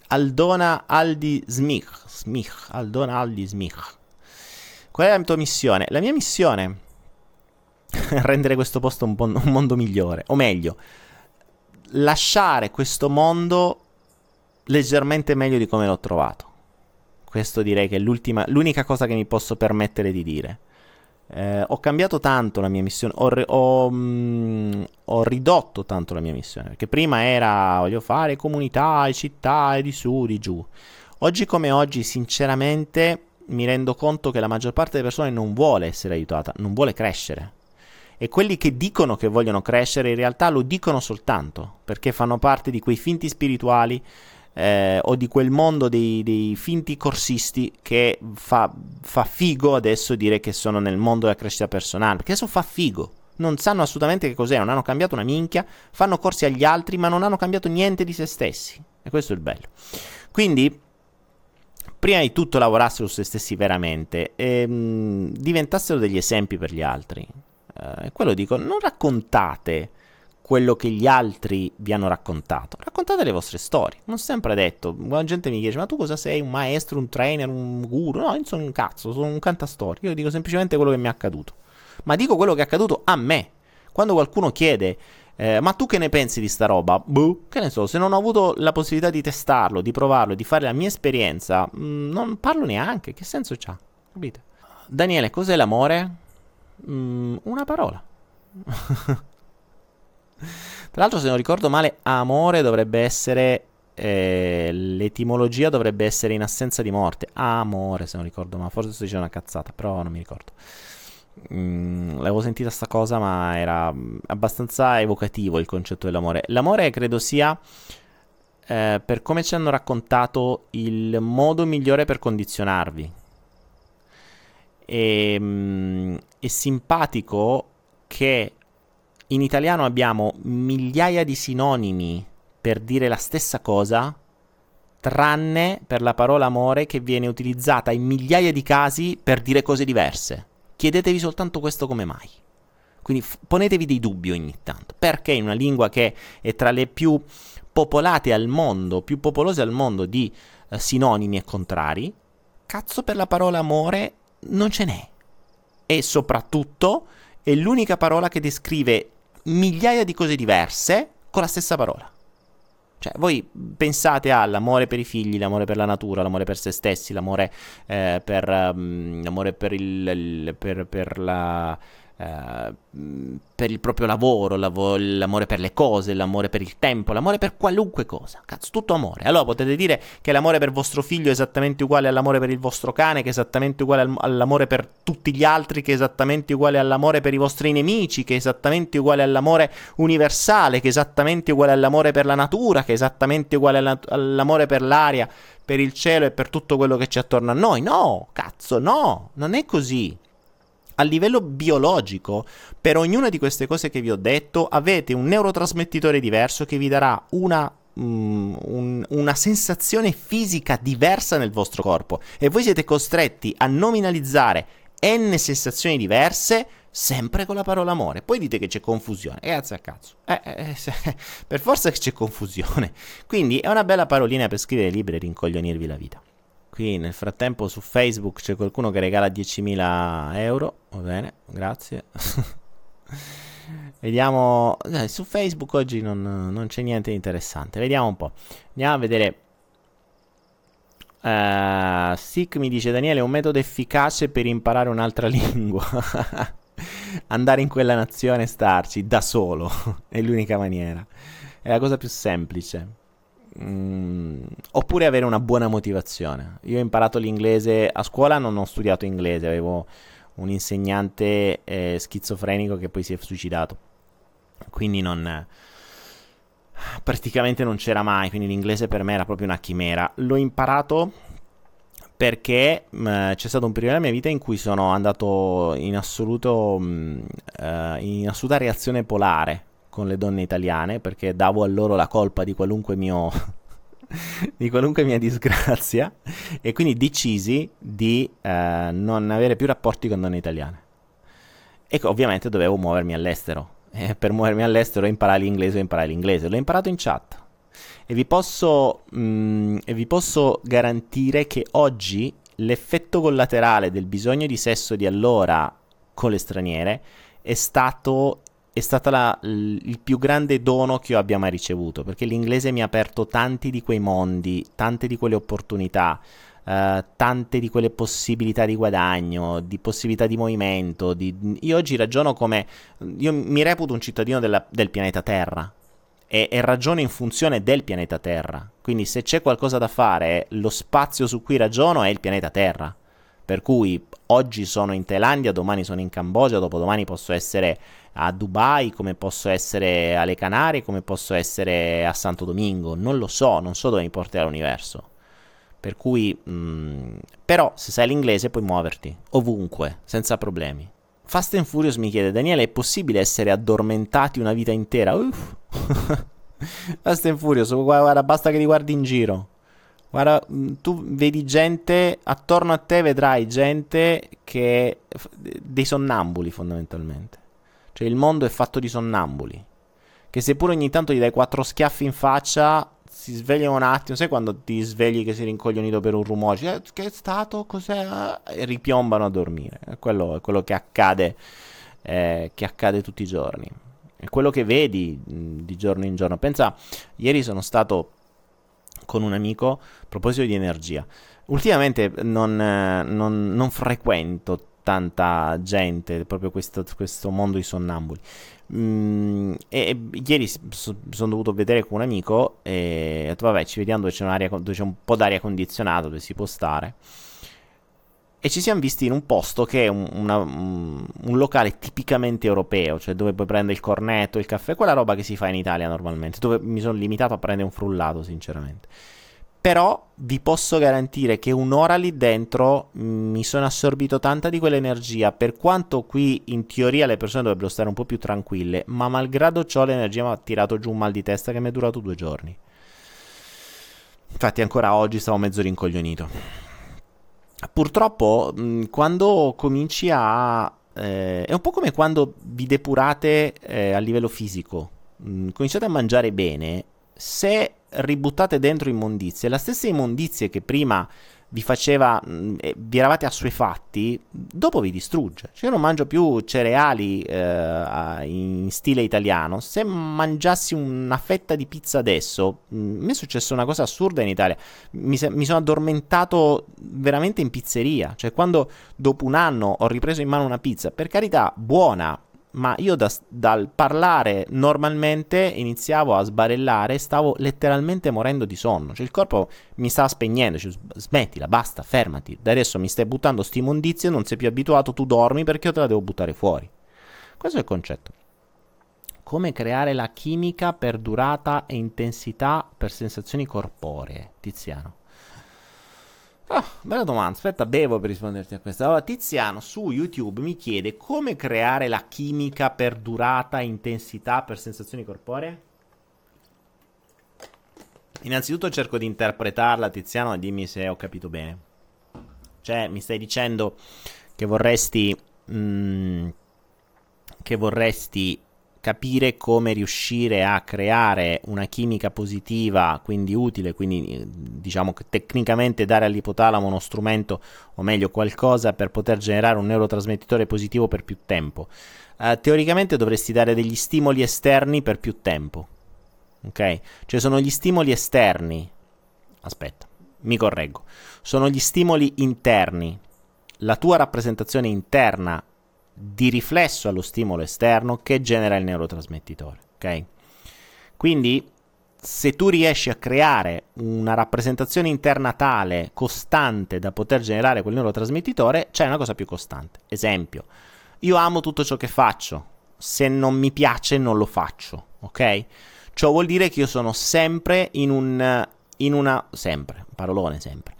[SPEAKER 1] Aldona Aldi Smich, Smich, Aldona Aldi Smich. Qual è la tua missione? La mia missione è rendere questo posto un, bon- un mondo migliore, o meglio, lasciare questo mondo leggermente meglio di come l'ho trovato. Questo direi che è l'unica cosa che mi posso permettere di dire. Eh, ho cambiato tanto la mia missione, ho, ho, mh, mm, ho, ridotto tanto la mia missione, perché prima era voglio fare comunità e città e di su, di giù. Oggi come oggi, sinceramente, mi rendo conto che la maggior parte delle persone non vuole essere aiutata, non vuole crescere. E quelli che dicono che vogliono crescere in realtà lo dicono soltanto perché fanno parte di quei finti spirituali eh, o di quel mondo dei, dei finti corsisti che fa, fa, figo adesso dire che sono nel mondo della crescita personale. Perché adesso fa figo. Non sanno assolutamente che cos'è, non hanno cambiato una minchia, fanno corsi agli altri, ma non hanno cambiato niente di se stessi. E questo è il bello. Quindi, prima di tutto lavorassero su se stessi veramente e mh, mm, diventassero degli esempi per gli altri. Eh, quello dico, non raccontate quello che gli altri vi hanno raccontato. Raccontate le vostre storie. Non sempre detto. La gente mi chiede: Ma tu cosa sei? Un maestro, un trainer, un guru? No, io sono un cazzo, sono un cantastorie. Io dico semplicemente quello che mi è accaduto. Ma dico quello che è accaduto a me. Quando qualcuno chiede. Eh, ma tu che ne pensi di sta roba? Boh, che ne so, se non ho avuto la possibilità di testarlo, di provarlo, di fare la mia esperienza, mh, mm, non parlo neanche. Che senso c'ha? Capite? Daniele, cos'è l'amore? Mm, una parola. Tra l'altro, se non ricordo male, amore dovrebbe essere. Eh, l'etimologia dovrebbe essere in assenza di morte. Amore, se non ricordo, ma forse sto dicendo una cazzata, però non mi ricordo. Mm, l'avevo sentita sta cosa, ma era abbastanza evocativo il concetto dell'amore. L'amore credo sia, eh, per come ci hanno raccontato, il modo migliore per condizionarvi. E, mm, è simpatico che in italiano abbiamo migliaia di sinonimi per dire la stessa cosa, tranne per la parola amore che viene utilizzata in migliaia di casi per dire cose diverse. Chiedetevi soltanto questo come mai. Quindi f- ponetevi dei dubbi ogni tanto. Perché in una lingua che è tra le più popolate al mondo, più popolose al mondo di eh, sinonimi e contrari, cazzo per la parola amore non ce n'è. E soprattutto è l'unica parola che descrive migliaia di cose diverse con la stessa parola. Cioè, voi pensate all'amore per i figli, l'amore per la natura, l'amore per se stessi, l'amore, eh, per, um, l'amore per, il, il, per, per la eh, per il proprio lavoro, lavo- l'amore per le cose, l'amore per il tempo, l'amore per qualunque cosa. Cazzo, tutto amore. Allora potete dire che l'amore per vostro figlio è esattamente uguale all'amore per il vostro cane, che è esattamente uguale al- all'amore per tutti gli altri, che è esattamente uguale all'amore per i vostri nemici, che è esattamente uguale all'amore universale, che è esattamente uguale all'amore per la natura, che è esattamente uguale alla- all'amore per l'aria, per il cielo e per tutto quello che c'è attorno a noi. No, cazzo, no, non è così a livello biologico, per ognuna di queste cose che vi ho detto, avete un neurotrasmettitore diverso che vi darà una mm, un, una sensazione fisica diversa nel vostro corpo e voi siete costretti a nominalizzare n sensazioni diverse sempre con la parola amore. Poi dite che c'è confusione. Grazie a cazzo. Eh, eh, eh, per forza che c'è confusione. Quindi è una bella parolina per scrivere libri e rincoglionirvi la vita. Qui nel frattempo su Facebook c'è qualcuno che regala 10.000 euro. Va bene, grazie. Vediamo. Eh, su Facebook oggi non, non, c'è niente di interessante. Vediamo un po'. Andiamo a vedere. Uh, Sick mi dice Daniele: è un metodo efficace per imparare un'altra lingua. Andare in quella nazione e starci da solo è l'unica maniera. È la cosa più semplice. Mm, oppure avere una buona motivazione. Io ho imparato l'inglese a scuola, non ho studiato inglese, avevo un insegnante eh, schizofrenico che poi si è suicidato. Quindi non praticamente non c'era mai, quindi l'inglese per me era proprio una chimera. L'ho imparato perché mh, mm, c'è stato un periodo della mia vita in cui sono andato in assoluto mh, uh, in assoluta reazione polare con le donne italiane perché davo a loro la colpa di qualunque mio di qualunque mia disgrazia e quindi decisi di eh, non avere più rapporti con donne italiane. E ovviamente dovevo muovermi all'estero. E per muovermi all'estero imparare l'inglese o imparare l'inglese. L'ho imparato in chat. E vi posso, mh, mm, e vi posso garantire che oggi l'effetto collaterale del bisogno di sesso di allora con le straniere è stato è stato il più grande dono che io abbia mai ricevuto, perché l'inglese mi ha aperto tanti di quei mondi, tante di quelle opportunità, uh, tante di quelle possibilità di guadagno, di possibilità di movimento. Di... Io oggi ragiono come... Io mi reputo un cittadino della, del pianeta Terra e, e ragiono in funzione del pianeta Terra. Quindi se c'è qualcosa da fare, lo spazio su cui ragiono è il pianeta Terra Per cui oggi sono in Thailandia, domani sono in Cambogia, dopodomani posso essere a Dubai, come posso essere alle Canarie, come posso essere a Santo Domingo. Non lo so, non so dove mi porterà l'universo. Per cui, mh, mm, però, se sai l'inglese puoi muoverti ovunque, senza problemi. Fast and Furious mi chiede, Daniele, è possibile essere addormentati una vita intera? Uff. Fast and Furious, guarda, basta che li guardi in giro. Guarda, mm, tu vedi gente, attorno a te vedrai gente che... dei sonnambuli fondamentalmente. Cioè il mondo è fatto di sonnambuli. Che seppure ogni tanto gli dai quattro schiaffi in faccia, si svegliano un attimo. Sai quando ti svegli che sei rincoglionito per un rumore? Cioè, che è stato? Cos'è? E ripiombano a dormire. È quello, è quello che accade, eh, che accade tutti i giorni. È quello che vedi mh, di giorno in giorno. Pensa, ieri sono stato con un amico a proposito di energia. Ultimamente non, eh, non, non frequento tanta gente, proprio questo, questo mondo di sonnambuli. Mm, e, e, ieri so, sono dovuto vedere con un amico e ho detto vabbè ci vediamo dove c'è, dove c'è un po' d'aria condizionata dove si può stare e ci siamo visti in un posto che è un, una, un, locale tipicamente europeo, cioè dove puoi prendere il cornetto, il caffè, quella roba che si fa in Italia normalmente, dove mi sono limitato a prendere un frullato, sinceramente. Però vi posso garantire che un'ora lì dentro mi sono assorbito tanta di quell'energia, per quanto qui in teoria le persone dovrebbero stare un po' più tranquille, ma malgrado ciò l'energia mi ha tirato giù un mal di testa che mi è durato due giorni. Infatti ancora oggi stavo mezzo rincoglionito. Purtroppo, mh, quando cominci a... Eh, è un po' come quando vi depurate eh, a livello fisico. Mh, cominciate a mangiare bene. Se ributtate dentro immondizie, la stessa immondizie che prima vi faceva, mm, vi eravate assuefatti, dopo vi distrugge. Cioè io non mangio più cereali eh, in stile italiano, se mangiassi una fetta di pizza adesso, mm, mi è successa una cosa assurda in Italia, mi, se- mi sono addormentato veramente in pizzeria, cioè quando dopo un anno ho ripreso in mano una pizza, per carità buona, ma io da, dal parlare normalmente iniziavo a sbarellare stavo letteralmente morendo di sonno. Cioè il corpo mi stava spegnendo, cioè, smettila, basta, fermati. Da adesso mi stai buttando sti immondizie, non sei più abituato, tu dormi perché io te la devo buttare fuori. Questo è il concetto. Come creare la chimica per durata e intensità per sensazioni corporee, Tiziano. Oh, bella domanda, aspetta, bevo per risponderti a questa. Allora, Tiziano su YouTube mi chiede come creare la chimica per durata intensità per sensazioni corporee. Innanzitutto cerco di interpretarla, Tiziano, e dimmi se ho capito bene. Cioè, mi stai dicendo che vorresti... Mm, che vorresti capire come riuscire a creare una chimica positiva, quindi utile, quindi diciamo che tecnicamente dare all'ipotalamo uno strumento, o meglio qualcosa per poter generare un neurotrasmettitore positivo per più tempo. Uh, teoricamente dovresti dare degli stimoli esterni per più tempo. Ok? Cioè sono gli stimoli esterni. Aspetta, mi correggo. Sono gli stimoli interni. La tua rappresentazione interna di riflesso allo stimolo esterno che genera il neurotrasmettitore. Ok? Quindi se tu riesci a creare una rappresentazione interna tale, costante, da poter generare quel neurotrasmettitore, c'è una cosa più costante. Esempio, io amo tutto ciò che faccio, se non mi piace non lo faccio, ok? Ciò vuol dire che io sono sempre in un... in una... sempre, parolone sempre,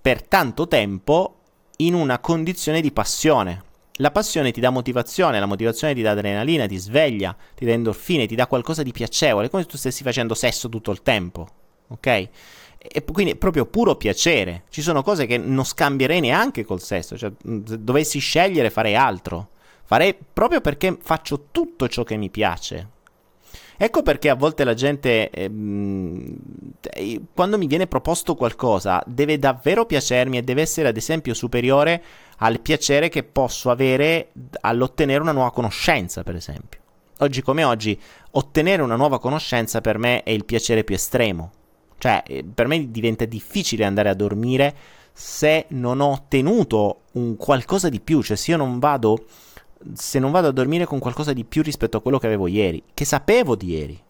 [SPEAKER 1] per tanto tempo in una condizione di passione, la passione ti dà motivazione, la motivazione ti dà adrenalina, ti sveglia, ti dà endorfine, ti dà qualcosa di piacevole, come se tu stessi facendo sesso tutto il tempo, ok? E quindi è proprio puro piacere. Ci sono cose che non scambierei neanche col sesso, cioè se dovessi scegliere farei altro. Farei proprio perché faccio tutto ciò che mi piace. Ecco perché a volte la gente, ehm, quando mi viene proposto qualcosa, deve davvero piacermi e deve essere ad esempio superiore al piacere che posso avere all'ottenere una nuova conoscenza, per esempio. Oggi come oggi, ottenere una nuova conoscenza per me è il piacere più estremo. Cioè, eh, per me diventa difficile andare a dormire se non ho ottenuto un qualcosa di più, cioè se io non vado se non vado a dormire con qualcosa di più rispetto a quello che avevo ieri, che sapevo di ieri.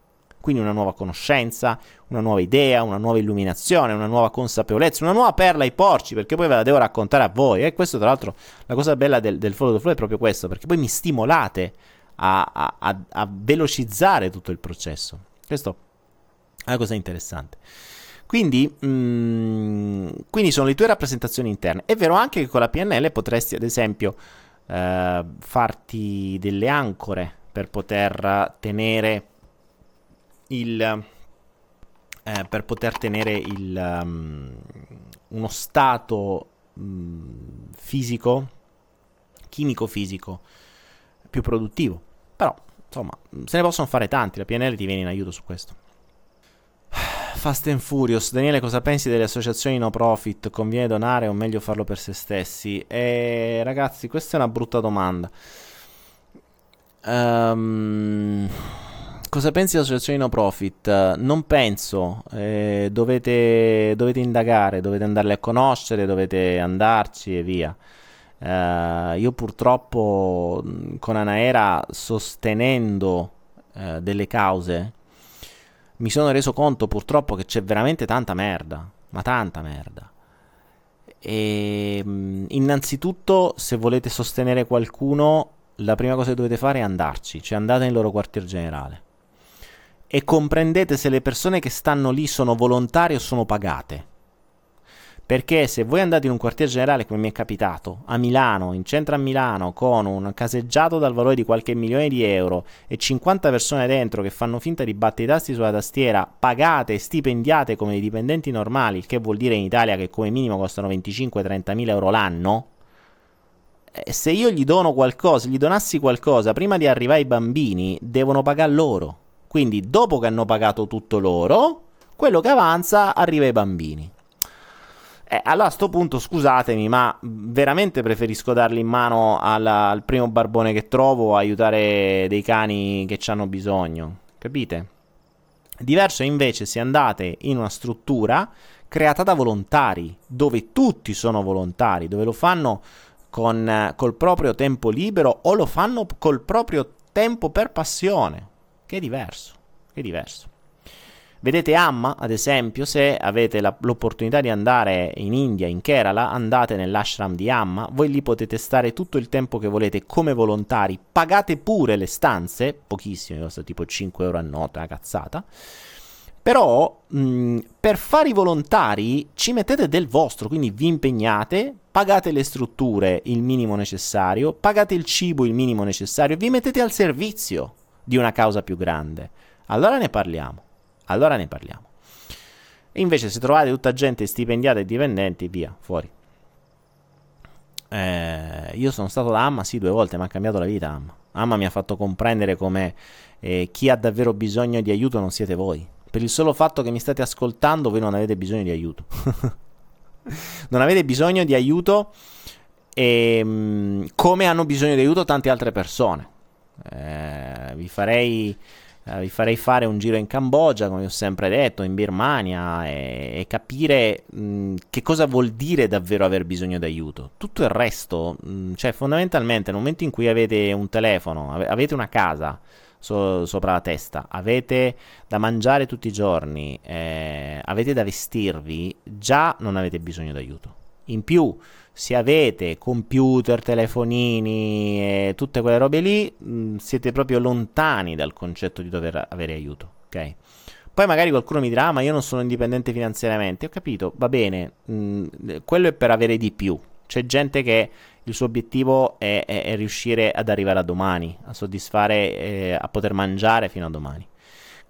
[SPEAKER 1] Quindi una nuova conoscenza, una nuova idea, una nuova illuminazione, una nuova consapevolezza, una nuova perla ai porci, perché poi ve la devo raccontare a voi. E questo, tra l'altro, la cosa bella del, del follow the flow è proprio questo, perché poi mi stimolate a, a, a, a velocizzare tutto il processo. Questo è una cosa interessante. Quindi, mm, quindi, sono le tue rappresentazioni interne. È vero anche che con la PNL potresti, ad esempio, eh, farti delle ancore per poter tenere il eh, per poter tenere il, um, uno stato um, fisico, chimico-fisico più produttivo. Però, insomma, se ne possono fare tanti, la PNL ti viene in aiuto su questo. Fast and Furious, Daniele, cosa pensi delle associazioni no profit? Conviene donare o meglio farlo per se stessi? E ragazzi, questa è una brutta domanda. Um, cosa pensi delle associazioni no profit? Non penso, eh, dovete, dovete, indagare, dovete andarle a conoscere, dovete andarci e via. Uh, io purtroppo con Anaera sostenendo uh, delle cause mi sono reso conto purtroppo che c'è veramente tanta merda, ma tanta merda. E innanzitutto se volete sostenere qualcuno la prima cosa che dovete fare è andarci, cioè andate nel loro quartier generale e comprendete se le persone che stanno lì sono volontarie o sono pagate. Perché se voi andate in un quartier generale come mi è capitato, a Milano, in centro a Milano, con un caseggiato dal valore di qualche milione di euro e 50 persone dentro che fanno finta di battere i tasti sulla tastiera, pagate e stipendiate come dei dipendenti normali, il che vuol dire in Italia che come minimo costano 25-30 mila euro l'anno, eh, se io gli dono qualcosa, gli donassi qualcosa prima di arrivare ai bambini, devono pagare loro. Quindi dopo che hanno pagato tutto loro, quello che avanza arriva ai bambini. Eh, allora a sto punto scusatemi, ma veramente preferisco darli in mano alla, al primo barbone che trovo aiutare dei cani che ci hanno bisogno. Capite? Diverso è invece se andate in una struttura creata da volontari, dove tutti sono volontari, dove lo fanno con, col proprio tempo libero o lo fanno col proprio tempo per passione, che è diverso, che è diverso. Vedete Amma, ad esempio, se avete la, l'opportunità di andare in India, in Kerala, andate nell'ashram di Amma, voi lì potete stare tutto il tempo che volete come volontari, pagate pure le stanze, pochissime, costa tipo 5 euro a notte, una cazzata, però mh, per fare i volontari ci mettete del vostro, quindi vi impegnate, pagate le strutture il minimo necessario, pagate il cibo il minimo necessario, vi mettete al servizio di una causa più grande. Allora ne parliamo. Allora ne parliamo. Invece se trovate tutta gente stipendiata e dipendenti, via, fuori. Eh, io sono stato da Amma, sì, due volte, mi ha cambiato la vita Amma. Amma mi ha fatto comprendere come eh, chi ha davvero bisogno di aiuto non siete voi per il solo fatto che mi state ascoltando, voi non avete bisogno di aiuto. non avete bisogno di aiuto e, ehm, come hanno bisogno di aiuto tante altre persone. Eh, vi, farei, eh, vi, farei, fare un giro in Cambogia, come ho sempre detto, in Birmania e, e capire mh, che cosa vuol dire davvero aver bisogno di aiuto. Tutto il resto, mh, cioè fondamentalmente nel momento in cui avete un telefono, ave- avete una casa, so- sopra la testa, avete da mangiare tutti i giorni, eh, avete da vestirvi, già non avete bisogno d'aiuto. In più, se avete computer, telefonini e tutte quelle robe lì, mm, siete proprio lontani dal concetto di dover avere aiuto, ok? Poi magari qualcuno mi dirà, ah, ma io non sono indipendente finanziariamente. Ho capito, va bene, mm, quello è per avere di più. C'è gente che il suo obiettivo è, è, è riuscire ad arrivare a domani, a soddisfare, eh, a poter mangiare fino a domani.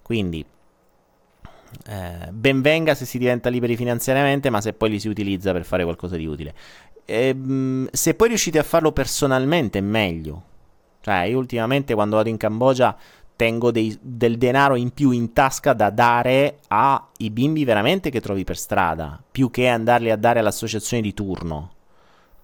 [SPEAKER 1] Quindi, eh, ben venga se si diventa liberi finanziariamente, ma se poi li si utilizza per fare qualcosa di utile. E, ehm, se poi riuscite a farlo personalmente, meglio. Cioè, io ultimamente quando vado in Cambogia tengo dei, del denaro in più in tasca da dare ai bimbi veramente che trovi per strada, più che andarli a dare all'associazione di turno.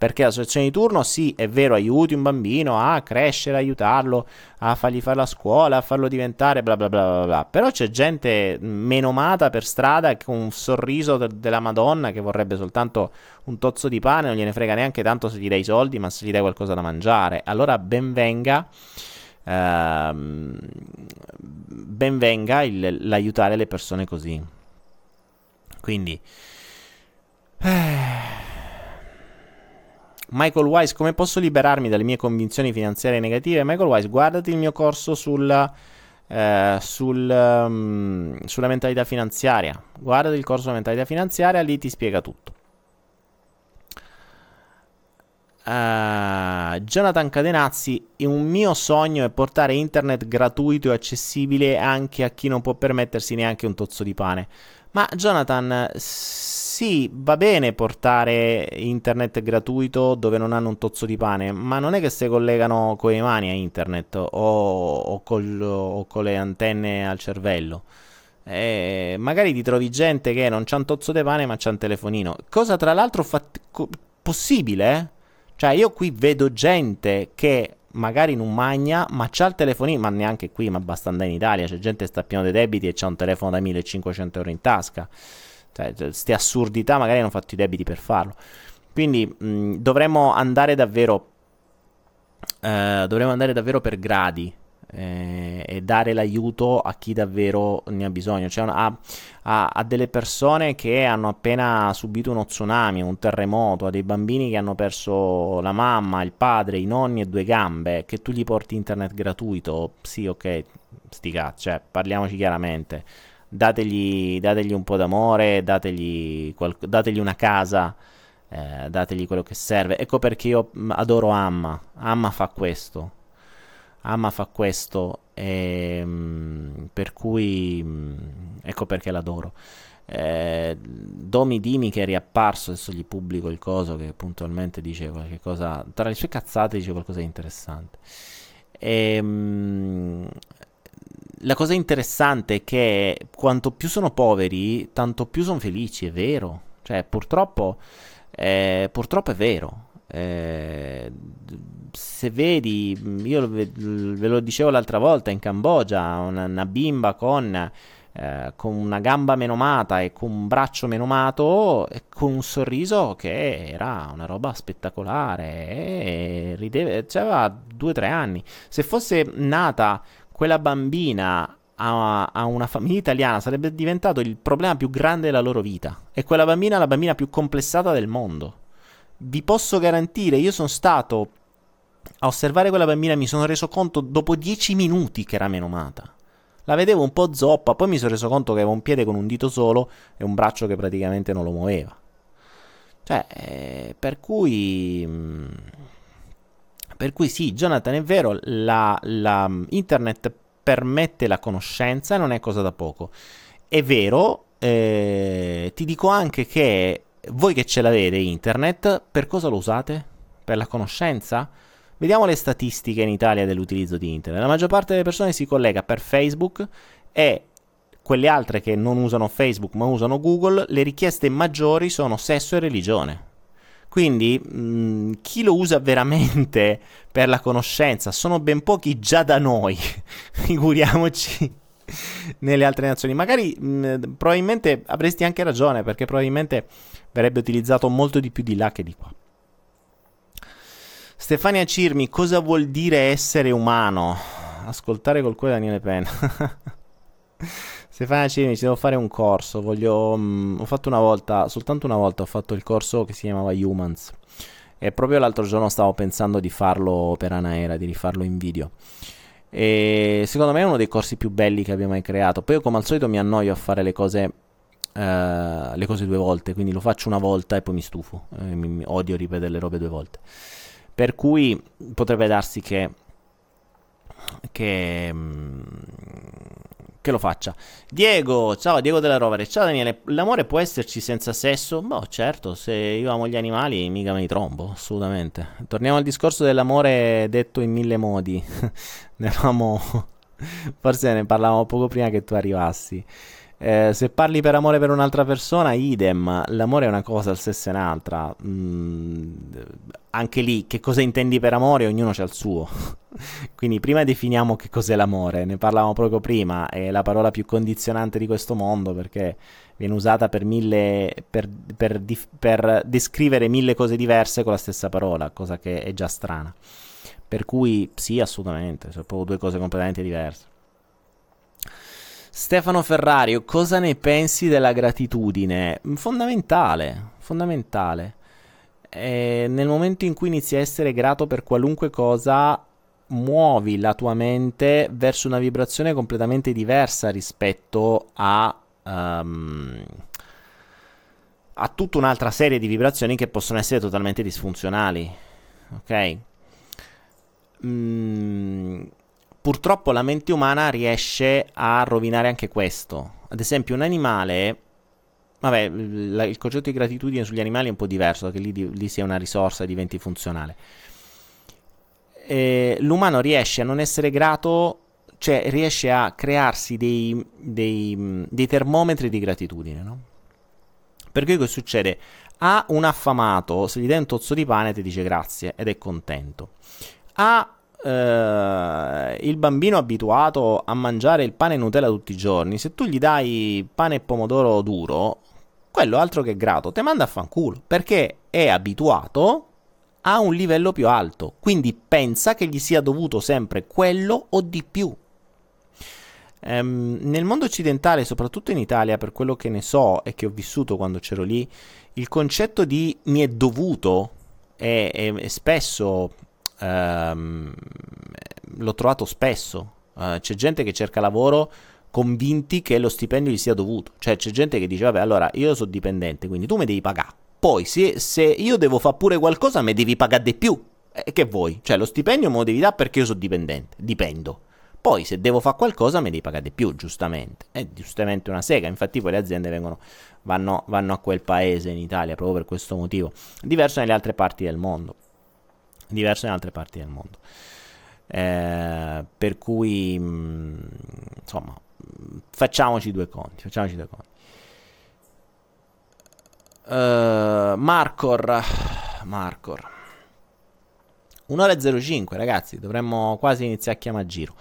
[SPEAKER 1] Perché l'associazione di turno, sì, è vero, aiuti un bambino a crescere, aiutarlo, a fargli fare la scuola, a farlo diventare bla bla bla bla bla. Però c'è gente menomata per strada con un sorriso de- della Madonna che vorrebbe soltanto un tozzo di pane, non gliene frega neanche tanto se gli dai i soldi, ma se gli dai qualcosa da mangiare. Allora ben venga. uh, ben venga il, l'aiutare le persone così. Quindi... Eh, Michael Wise, come posso liberarmi dalle mie convinzioni finanziarie negative? Michael Wise, guardati il mio corso sul, eh, sul, um, sulla mentalità finanziaria. Guardati il corso sulla mentalità finanziaria, lì ti spiega tutto. Uh, Jonathan Cadenazzi, un mio sogno è portare internet gratuito e accessibile anche a chi non può permettersi neanche un tozzo di pane. Ma Jonathan, sì, va bene portare internet gratuito dove non hanno un tozzo di pane, ma non è che si collegano con le mani a internet o, o, col, o con le antenne al cervello. Eh, magari ti trovi gente che non c'ha un tozzo di pane ma c'ha un telefonino. Cosa tra l'altro fat- co- possibile, eh? Cioè io qui vedo gente che magari non magna, ma c'ha il telefonino, ma neanche qui, ma basta andare in Italia, c'è gente che sta pieno di debiti e c'ha un telefono da 1500 euro in tasca. Cioè, queste assurdità magari hanno fatto i debiti per farlo. Quindi mh, dovremmo andare davvero. Eh, dovremmo andare davvero per gradi eh, e dare l'aiuto a chi davvero ne ha bisogno. Cioè a, a, a, delle persone che hanno appena subito uno tsunami, un terremoto, a dei bambini che hanno perso la mamma, il padre, i nonni e due gambe, che tu gli porti internet gratuito. Sì, ok, sti cazzi, cioè, parliamoci chiaramente dategli, dategli un po' d'amore, dategli, qual- dategli una casa, eh, dategli quello che serve. Ecco perché io mm, adoro Amma. Amma fa questo. Amma fa questo, e, ehm, per cui mm, ecco perché l'adoro. Eh, Domi Dimi che è riapparso, adesso gli pubblico il coso che puntualmente dice qualche cosa, tra le sue cazzate dice qualcosa di interessante. E, ehm, la cosa interessante è che quanto più sono poveri, tanto più sono felici, è vero. Cioè, purtroppo, eh, purtroppo è vero. Eh, se vedi, io ve, lo dicevo l'altra volta in Cambogia, una, una bimba con, eh, con, una gamba menomata e con un braccio menomato e con un sorriso che era una roba spettacolare e rideva, cioè aveva due o tre anni. Se fosse nata quella bambina a, a, una famiglia italiana sarebbe diventato il problema più grande della loro vita. E quella bambina la bambina più complessata del mondo. Vi posso garantire, io sono stato a osservare quella bambina mi sono reso conto dopo dieci minuti che era menomata. La vedevo un po' zoppa, poi mi sono reso conto che aveva un piede con un dito solo e un braccio che praticamente non lo muoveva. Cioè, eh, per cui... Mh, mm, per cui sì, Jonathan, è vero, la, la, internet permette la conoscenza non è cosa da poco. È vero, eh, ti dico anche che voi che ce l'avete internet, per cosa lo usate? Per la conoscenza? Vediamo le statistiche in Italia dell'utilizzo di internet. La maggior parte delle persone si collega per Facebook e quelle altre che non usano Facebook ma usano Google, le richieste maggiori sono sesso e religione. Quindi mh, mm, chi lo usa veramente per la conoscenza sono ben pochi già da noi, figuriamoci nelle altre nazioni. Magari mh, mm, probabilmente avresti anche ragione perché probabilmente verrebbe utilizzato molto di più di là che di qua. Stefania Cirmi, cosa vuol dire essere umano? Ascoltare col cuore Daniele Penna. Stefania Cini, ci devo fare un corso. Voglio, um, ho fatto una volta, soltanto una volta ho fatto il corso che si chiamava Humans. E proprio l'altro giorno stavo pensando di farlo per Anaera, di rifarlo in video. E secondo me è uno dei corsi più belli che abbia mai creato. Poi io, come al solito, mi annoio a fare le cose, uh, le cose due volte. Quindi lo faccio una volta e poi mi stufo. Eh, mi, mi odio ripetere le robe due volte. Per cui potrebbe darsi che. che. Che lo faccia. Diego, ciao Diego della Rovere. Ciao Daniele, l'amore può esserci senza sesso? Boh, certo, se io amo gli animali mica me li trombo, assolutamente. Torniamo al discorso dell'amore detto in mille modi. ne avevamo... Forse ne parlavamo poco prima che tu arrivassi. Eh, se parli per amore per un'altra persona, idem. L'amore è una cosa, il sesso è un'altra. Mm, anche lì, che cosa intendi per amore? Ognuno ha il suo. Quindi prima definiamo che cos'è l'amore. Ne parlavamo proprio prima. È la parola più condizionante di questo mondo perché viene usata per, mille, per, per, per descrivere mille cose diverse con la stessa parola, cosa che è già strana. Per cui sì, assolutamente, sono proprio due cose completamente diverse. Stefano Ferrario, cosa ne pensi della gratitudine? Fondamentale, fondamentale. E nel momento in cui inizi a essere grato per qualunque cosa, muovi la tua mente verso una vibrazione completamente diversa rispetto a, um, a tutta un'altra serie di vibrazioni che possono essere totalmente disfunzionali. Ok? Mm, purtroppo la mente umana riesce a rovinare anche questo. Ad esempio, un animale. Vabbè, il concetto di gratitudine sugli animali è un po' diverso, perché lì, lì sia una risorsa e diventi funzionale eh, l'umano riesce a non essere grato, cioè riesce a crearsi dei, dei, dei termometri di gratitudine, no? Per cui cosa succede? A un affamato, se gli dai un tozzo di pane, ti dice grazie ed è contento. A eh, il bambino abituato a mangiare il pane Nutella tutti i giorni, se tu gli dai pane e pomodoro duro, quello altro che grato, te manda a fanculo, perché è abituato a un livello più alto, quindi pensa che gli sia dovuto sempre quello o di più. Um, nel mondo occidentale, soprattutto in Italia, per quello che ne so e che ho vissuto quando c'ero lì, il concetto di mi è dovuto è, è, è spesso um, l'ho trovato spesso. Uh, c'è gente che cerca lavoro convinti che lo stipendio gli sia dovuto. Cioè c'è gente che dice, vabbè, allora io sono dipendente, quindi tu mi devi pagare. Poi, se, se io devo fare pure qualcosa, mi devi pagare di più. E che vuoi? Cioè, lo stipendio me lo devi dare perché io sono dipendente. Dipendo. Poi, se devo fare qualcosa, mi devi pagare di più, giustamente. È giustamente una sega. Infatti, poi le aziende vengono, vanno, vanno a quel paese in Italia proprio per questo motivo. Diverso nelle altre parti del mondo. Diverso nelle altre parti del mondo. Eh, per cui, mh, mm, insomma, facciamoci due conti. Facciamoci due conti. Uh, Marcor. Marcor. Un'ora e 05, ragazzi. Dovremmo quasi iniziare a chiamare a giro.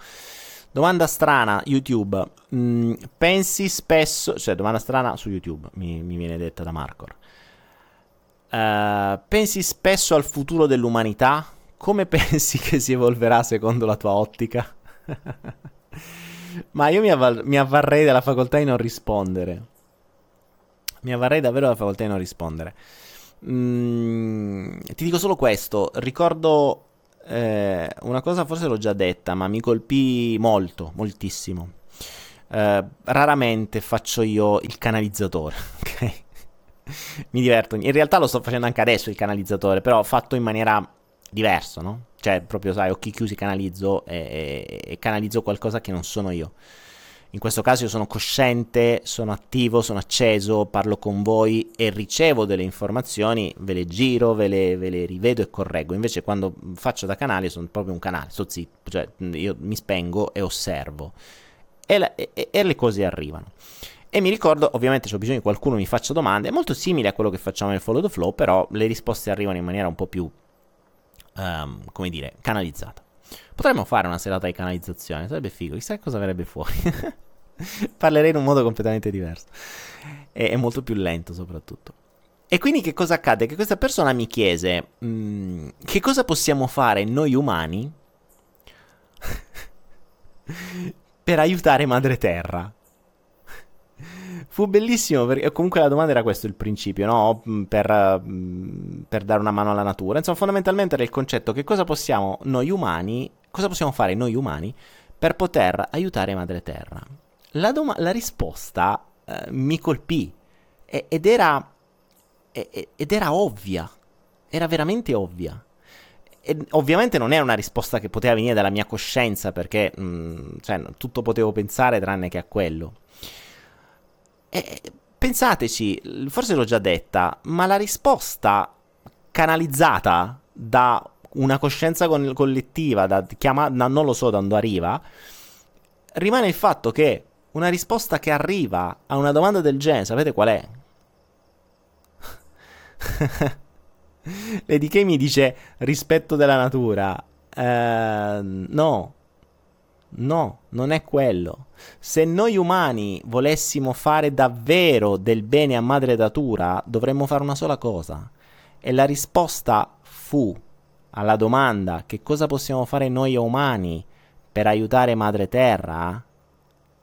[SPEAKER 1] Domanda strana, YouTube. Mm, pensi spesso. Cioè, domanda strana su YouTube, mi, mi viene detta da Marcor. Uh, pensi spesso al futuro dell'umanità? Come pensi che si evolverà secondo la tua ottica? Ma io mi, avval- mi avvarrei della facoltà di non rispondere. Mi avvarrei davvero la facoltà di non rispondere. Mm, ti dico solo questo. Ricordo eh, una cosa, forse l'ho già detta, ma mi colpì molto, moltissimo. Eh, raramente faccio io il canalizzatore, ok? Mi diverto. In realtà lo sto facendo anche adesso il canalizzatore, però fatto in maniera diversa, no? Cioè, proprio, sai, occhi chiusi canalizzo e, e, e canalizzo qualcosa che non sono io. In questo caso io sono cosciente, sono attivo, sono acceso, parlo con voi e ricevo delle informazioni, ve le giro, ve le, ve le rivedo e correggo. Invece quando faccio da canale sono proprio un canale, sto zitto, cioè io mi spengo e osservo. E, la, e, e le cose arrivano. E mi ricordo, ovviamente ho bisogno che qualcuno mi faccia domande, è molto simile a quello che facciamo nel follow the flow, però le risposte arrivano in maniera un po' più, um, come dire, canalizzata. Potremmo fare una serata di canalizzazione, sarebbe figo, chissà cosa verrebbe fuori. Parlerei in un modo completamente diverso. E, è molto più lento soprattutto. E quindi che cosa accade? Che questa persona mi chiese, mm, che cosa possiamo fare noi umani per aiutare Madre Terra? Fu bellissimo perché comunque la domanda era questo il principio, no? Mm, per, mm, per, dare una mano alla natura. Insomma, fondamentalmente era il concetto che cosa possiamo noi umani, cosa possiamo fare noi umani per poter aiutare Madre Terra. La, doma- la risposta eh, mi colpì e- ed, era, e- ed era ovvia, era veramente ovvia. E ovviamente non è una risposta che poteva venire dalla mia coscienza perché mh, mm, cioè, tutto potevo pensare tranne che a quello. E, pensateci, forse l'ho già detta, ma la risposta canalizzata da una coscienza con- collettiva, da, chiama- da, non lo so da dove arriva, rimane il fatto che una risposta che arriva a una domanda del genere, sapete qual è? Lady K mi dice rispetto della natura. Uh, no, No, non è quello. Se noi umani volessimo fare davvero del bene a madre natura, dovremmo fare una sola cosa. E la risposta fu alla domanda che cosa possiamo fare noi umani per aiutare Madre Terra,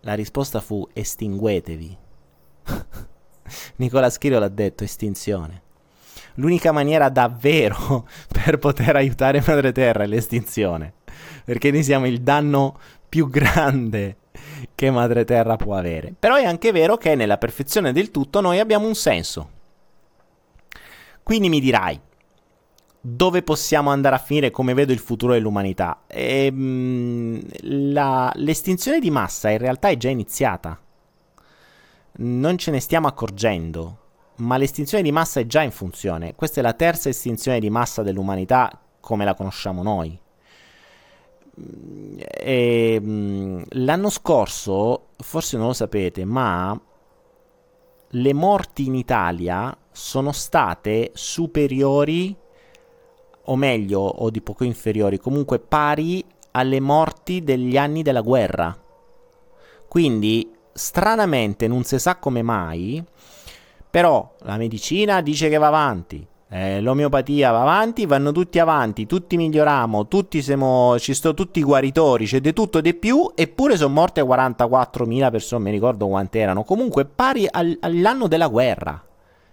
[SPEAKER 1] la risposta fu estinguetevi. Nicola Schiro l'ha detto, estinzione. L'unica maniera davvero per poter aiutare Madre Terra è l'estinzione, perché noi siamo il danno più grande che Madre Terra può avere. Però è anche vero che nella perfezione del tutto noi abbiamo un senso. Quindi mi dirai, dove possiamo andare a finire, come vedo il futuro dell'umanità? E, ehm, la, l'estinzione di massa in realtà è già iniziata. Non ce ne stiamo accorgendo, ma l'estinzione di massa è già in funzione. Questa è la terza estinzione di massa dell'umanità come la conosciamo noi. E, ehm, l'anno scorso, forse non lo sapete, ma le morti in Italia sono state superiori, o meglio, o di poco inferiori, comunque pari alle morti degli anni della guerra. Quindi, stranamente, non si sa come mai, però la medicina dice che va avanti, eh, l'omeopatia va avanti, vanno tutti avanti, tutti miglioriamo, tutti siamo, ci sono tutti guaritori, c'è di tutto di più, eppure sono morte 44.000 persone, mi ricordo quante erano, comunque pari al, all'anno della guerra.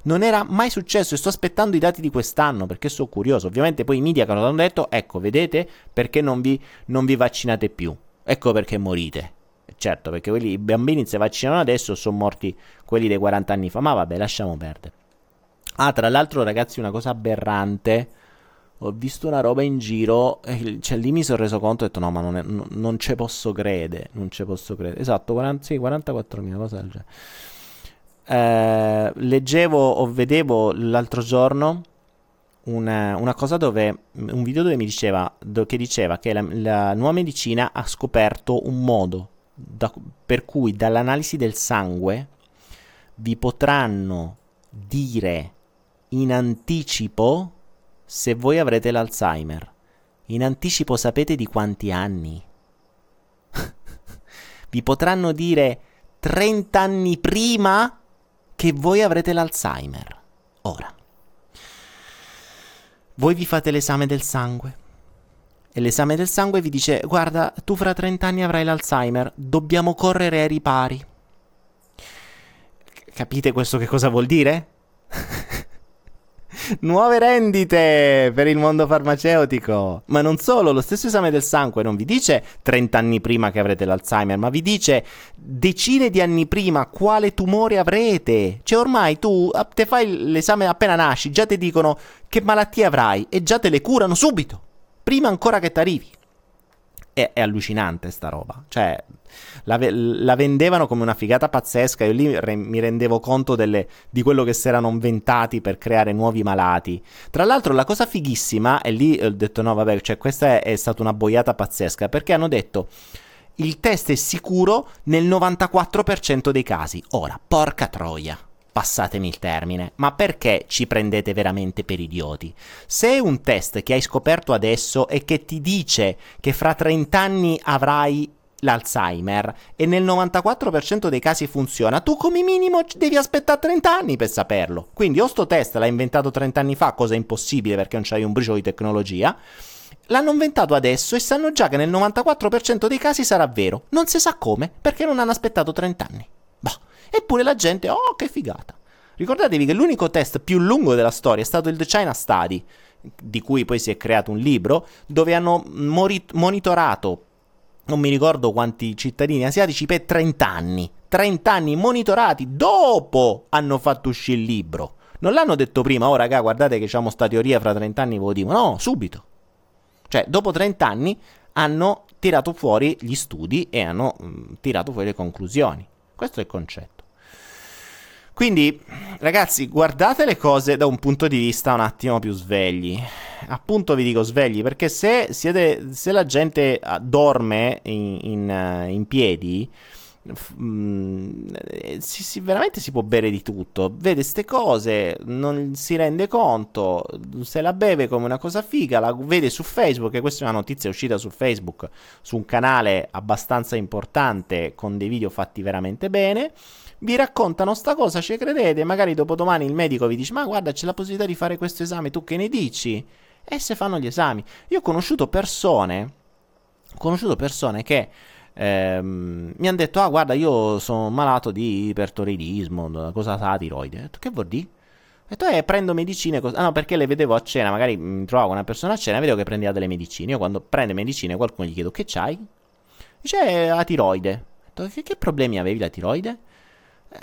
[SPEAKER 1] Non era mai successo e sto aspettando i dati di quest'anno perché sono curioso. Ovviamente poi i media che hanno detto, ecco, vedete perché non vi, non vi vaccinate più. Ecco perché morite. Certo, perché quelli, i bambini si vaccinano adesso sono morti quelli dei 40 anni fa. Ma vabbè, lasciamo perdere. Ah, tra l'altro, ragazzi, una cosa aberrante. Ho visto una roba in giro, cioè lì mi sono reso conto e ho detto no, ma non, è, no, non ci posso credere, non ci posso credere. Esatto, 40, sì, 44.000, cosa del genere. Eh, leggevo o vedevo l'altro giorno una, una, cosa dove, un video dove mi diceva, do, che diceva che la, la, nuova medicina ha scoperto un modo da, per cui dall'analisi del sangue vi potranno dire in anticipo se voi avrete l'Alzheimer. In anticipo sapete di quanti anni? Vi potranno dire 30 anni prima che voi avrete l'Alzheimer. Ora, voi vi fate l'esame del sangue. E l'esame del sangue vi dice, guarda, tu fra 30 anni avrai l'Alzheimer, dobbiamo correre ai ripari. Capite questo che cosa vuol dire? Nuove rendite per il mondo farmaceutico. Ma non solo, lo stesso esame del sangue non vi dice 30 anni prima che avrete l'Alzheimer, ma vi dice decine di anni prima quale tumore avrete. Cioè ormai tu te fai l'esame appena nasci, già ti dicono che malattie avrai e già te le curano subito, prima ancora che ti arrivi è, è allucinante sta roba. Cioè, la, la, vendevano come una figata pazzesca. Io lì re, mi rendevo conto delle, di quello che si erano inventati per creare nuovi malati. Tra l'altro, la cosa fighissima, e lì ho detto: no, vabbè, cioè, questa è, è stata una boiata pazzesca perché hanno detto. Il test è sicuro nel 94% dei casi. Ora, porca troia passatemi il termine, ma perché ci prendete veramente per idioti? Se è un test che hai scoperto adesso e che ti dice che fra 30 anni avrai l'Alzheimer e nel 94% dei casi funziona, tu come minimo devi aspettare 30 anni per saperlo. Quindi o sto test l'hai inventato 30 anni fa, cosa impossibile perché non c'hai un briciolo di tecnologia, l'hanno inventato adesso e sanno già che nel 94% dei casi sarà vero. Non si sa come, perché non hanno aspettato 30 anni. Boh. Eppure la gente, oh che figata. Ricordatevi che l'unico test più lungo della storia è stato il The China Study, di cui poi si è creato un libro, dove hanno mori- monitorato, non mi ricordo quanti cittadini asiatici, per 30 anni. 30 anni monitorati dopo hanno fatto uscire il libro. Non l'hanno detto prima, oh raga, guardate che diciamo sta teoria fra 30 anni ve lo dico. No, subito. Cioè, dopo 30 anni hanno tirato fuori gli studi e hanno mh, tirato fuori le conclusioni. Questo è il concetto. Quindi, ragazzi, guardate le cose da un punto di vista un attimo più svegli. Appunto vi dico svegli, perché se, siete, se la gente ah, dorme in, in, eh, in piedi, Mm, si, si, veramente si può bere di tutto. Vede queste cose, non si rende conto, se la beve come una cosa figa, la vede su Facebook, e questa è una notizia uscita su Facebook, su un canale abbastanza importante con dei video fatti veramente bene vi raccontano sta cosa, ci credete, magari dopodomani il medico vi dice ma guarda c'è la possibilità di fare questo esame, tu che ne dici? esse fanno gli esami. Io ho conosciuto persone, ho conosciuto persone che ehm, mi hanno detto, ah guarda, io sono malato di ipertoridismo, cosa sa tiroide? Ho detto, che vuol dire? Ho detto, eh, prendo medicine. Cos- ah, no, perché le vedevo a cena. Magari mi trovavo con una persona a cena e vedevo che prendeva delle medicine. Io quando prende medicine, qualcuno gli chiedo, che c'hai? Dice, la tiroide. Detto, che, che problemi avevi la tiroide?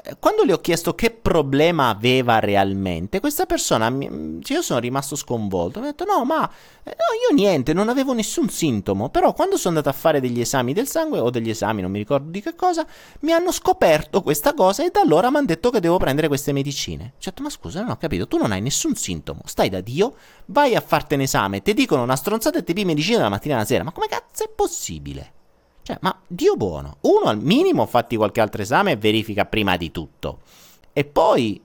[SPEAKER 1] Eh, quando le ho chiesto che problema aveva realmente, questa persona, mi, io sono rimasto sconvolto. Mi ha detto: No, ma eh, no, io niente, non avevo nessun sintomo. Però, quando sono andato a fare degli esami del sangue o degli esami, non mi ricordo di che cosa, mi hanno scoperto questa cosa e da allora mi hanno detto che devo prendere queste medicine. Ho detto: Ma scusa, non ho capito, tu non hai nessun sintomo, stai da Dio, vai a farti un esame, ti dicono una stronzata e ti pi medicina la mattina e la sera. Ma come cazzo è possibile? Cioè, ma Dio buono, uno al minimo fatti qualche altro esame e verifica prima di tutto. E poi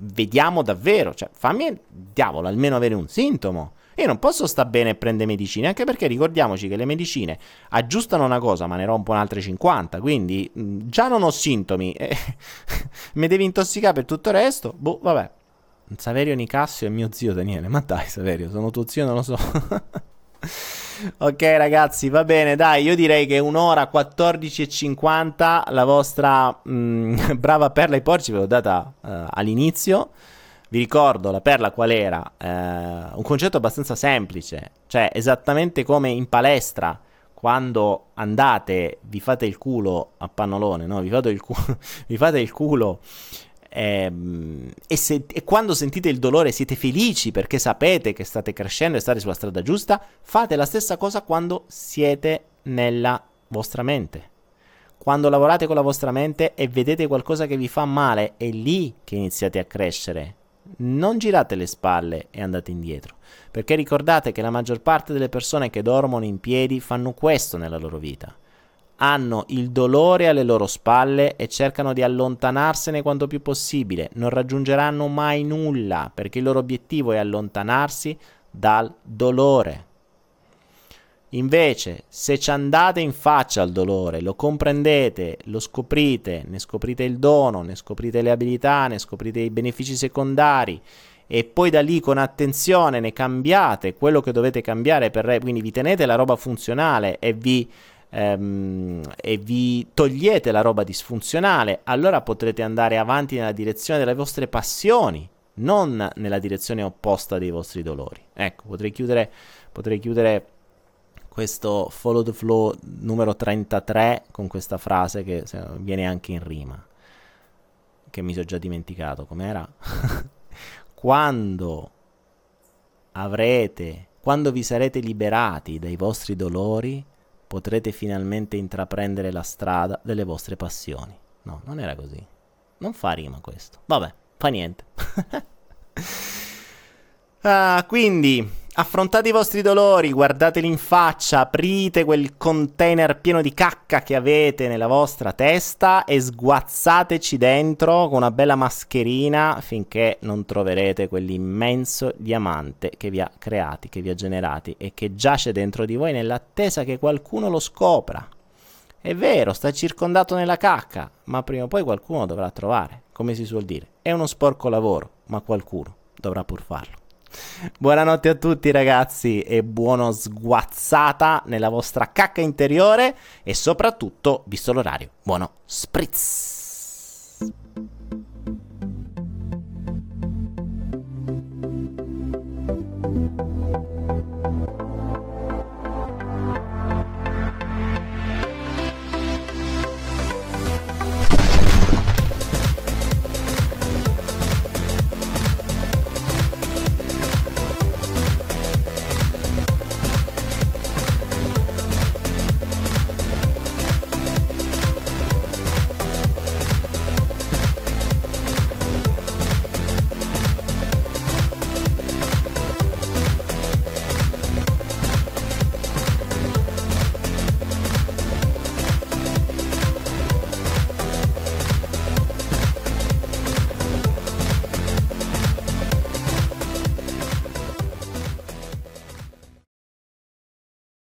[SPEAKER 1] vediamo davvero, cioè fammi, diavolo, almeno avere un sintomo. Io non posso sta bene e prendere medicine, anche perché ricordiamoci che le medicine aggiustano una cosa, ma ne rompono altre 50, quindi mh, già non ho sintomi, e mi devi intossicare per tutto il resto. Boh, vabbè. Saverio Nicassio è mio zio Daniele, ma dai Saverio, sono tuo zio, non lo so. ok ragazzi, va bene, dai, io direi che un'ora 14.50 la vostra mh, mm, brava perla ai porci ve l'ho data uh, all'inizio. Vi ricordo la perla qual era? Uh, un concetto abbastanza semplice, cioè esattamente come in palestra quando andate, vi fate il culo a pannolone, no? Vi fate il, cu- vi fate il culo e, se, e, quando sentite il dolore siete felici perché sapete che state crescendo e state sulla strada giusta, fate la stessa cosa quando siete nella vostra mente. Quando lavorate con la vostra mente e vedete qualcosa che vi fa male, è lì che iniziate a crescere. Non girate le spalle e andate indietro, perché ricordate che la maggior parte delle persone che dormono in piedi fanno questo nella loro vita hanno il dolore alle loro spalle e cercano di allontanarsene quanto più possibile. Non raggiungeranno mai nulla perché il loro obiettivo è allontanarsi dal dolore. Invece, se ci andate in faccia al dolore, lo comprendete, lo scoprite, ne scoprite il dono, ne scoprite le abilità, ne scoprite i benefici secondari e poi da lì con attenzione ne cambiate quello che dovete cambiare per quindi vi tenete la roba funzionale e vi ehm, e vi togliete la roba disfunzionale, allora potrete andare avanti nella direzione delle vostre passioni, non nella direzione opposta dei vostri dolori. Ecco, potrei chiudere, potrei chiudere questo follow the flow numero 33 con questa frase che viene anche in rima, che mi sono già dimenticato com'era. quando avrete, quando vi sarete liberati dai vostri dolori, potrete finalmente intraprendere la strada delle vostre passioni. No, non era così. Non fa rima questo. Vabbè, fa niente. ah, quindi Affrontate i vostri dolori, guardateli in faccia, aprite quel container pieno di cacca che avete nella vostra testa e sguazzateci dentro con una bella mascherina finché non troverete quell'immenso diamante che vi ha creati, che vi ha generati e che giace dentro di voi nell'attesa che qualcuno lo scopra. È vero, sta circondato nella cacca, ma prima o poi qualcuno dovrà trovare, come si suol dire. È uno sporco lavoro, ma qualcuno dovrà pur farlo. Buonanotte a tutti ragazzi e buono sguazzata nella vostra cacca interiore e soprattutto, visto l'orario, buono spritz!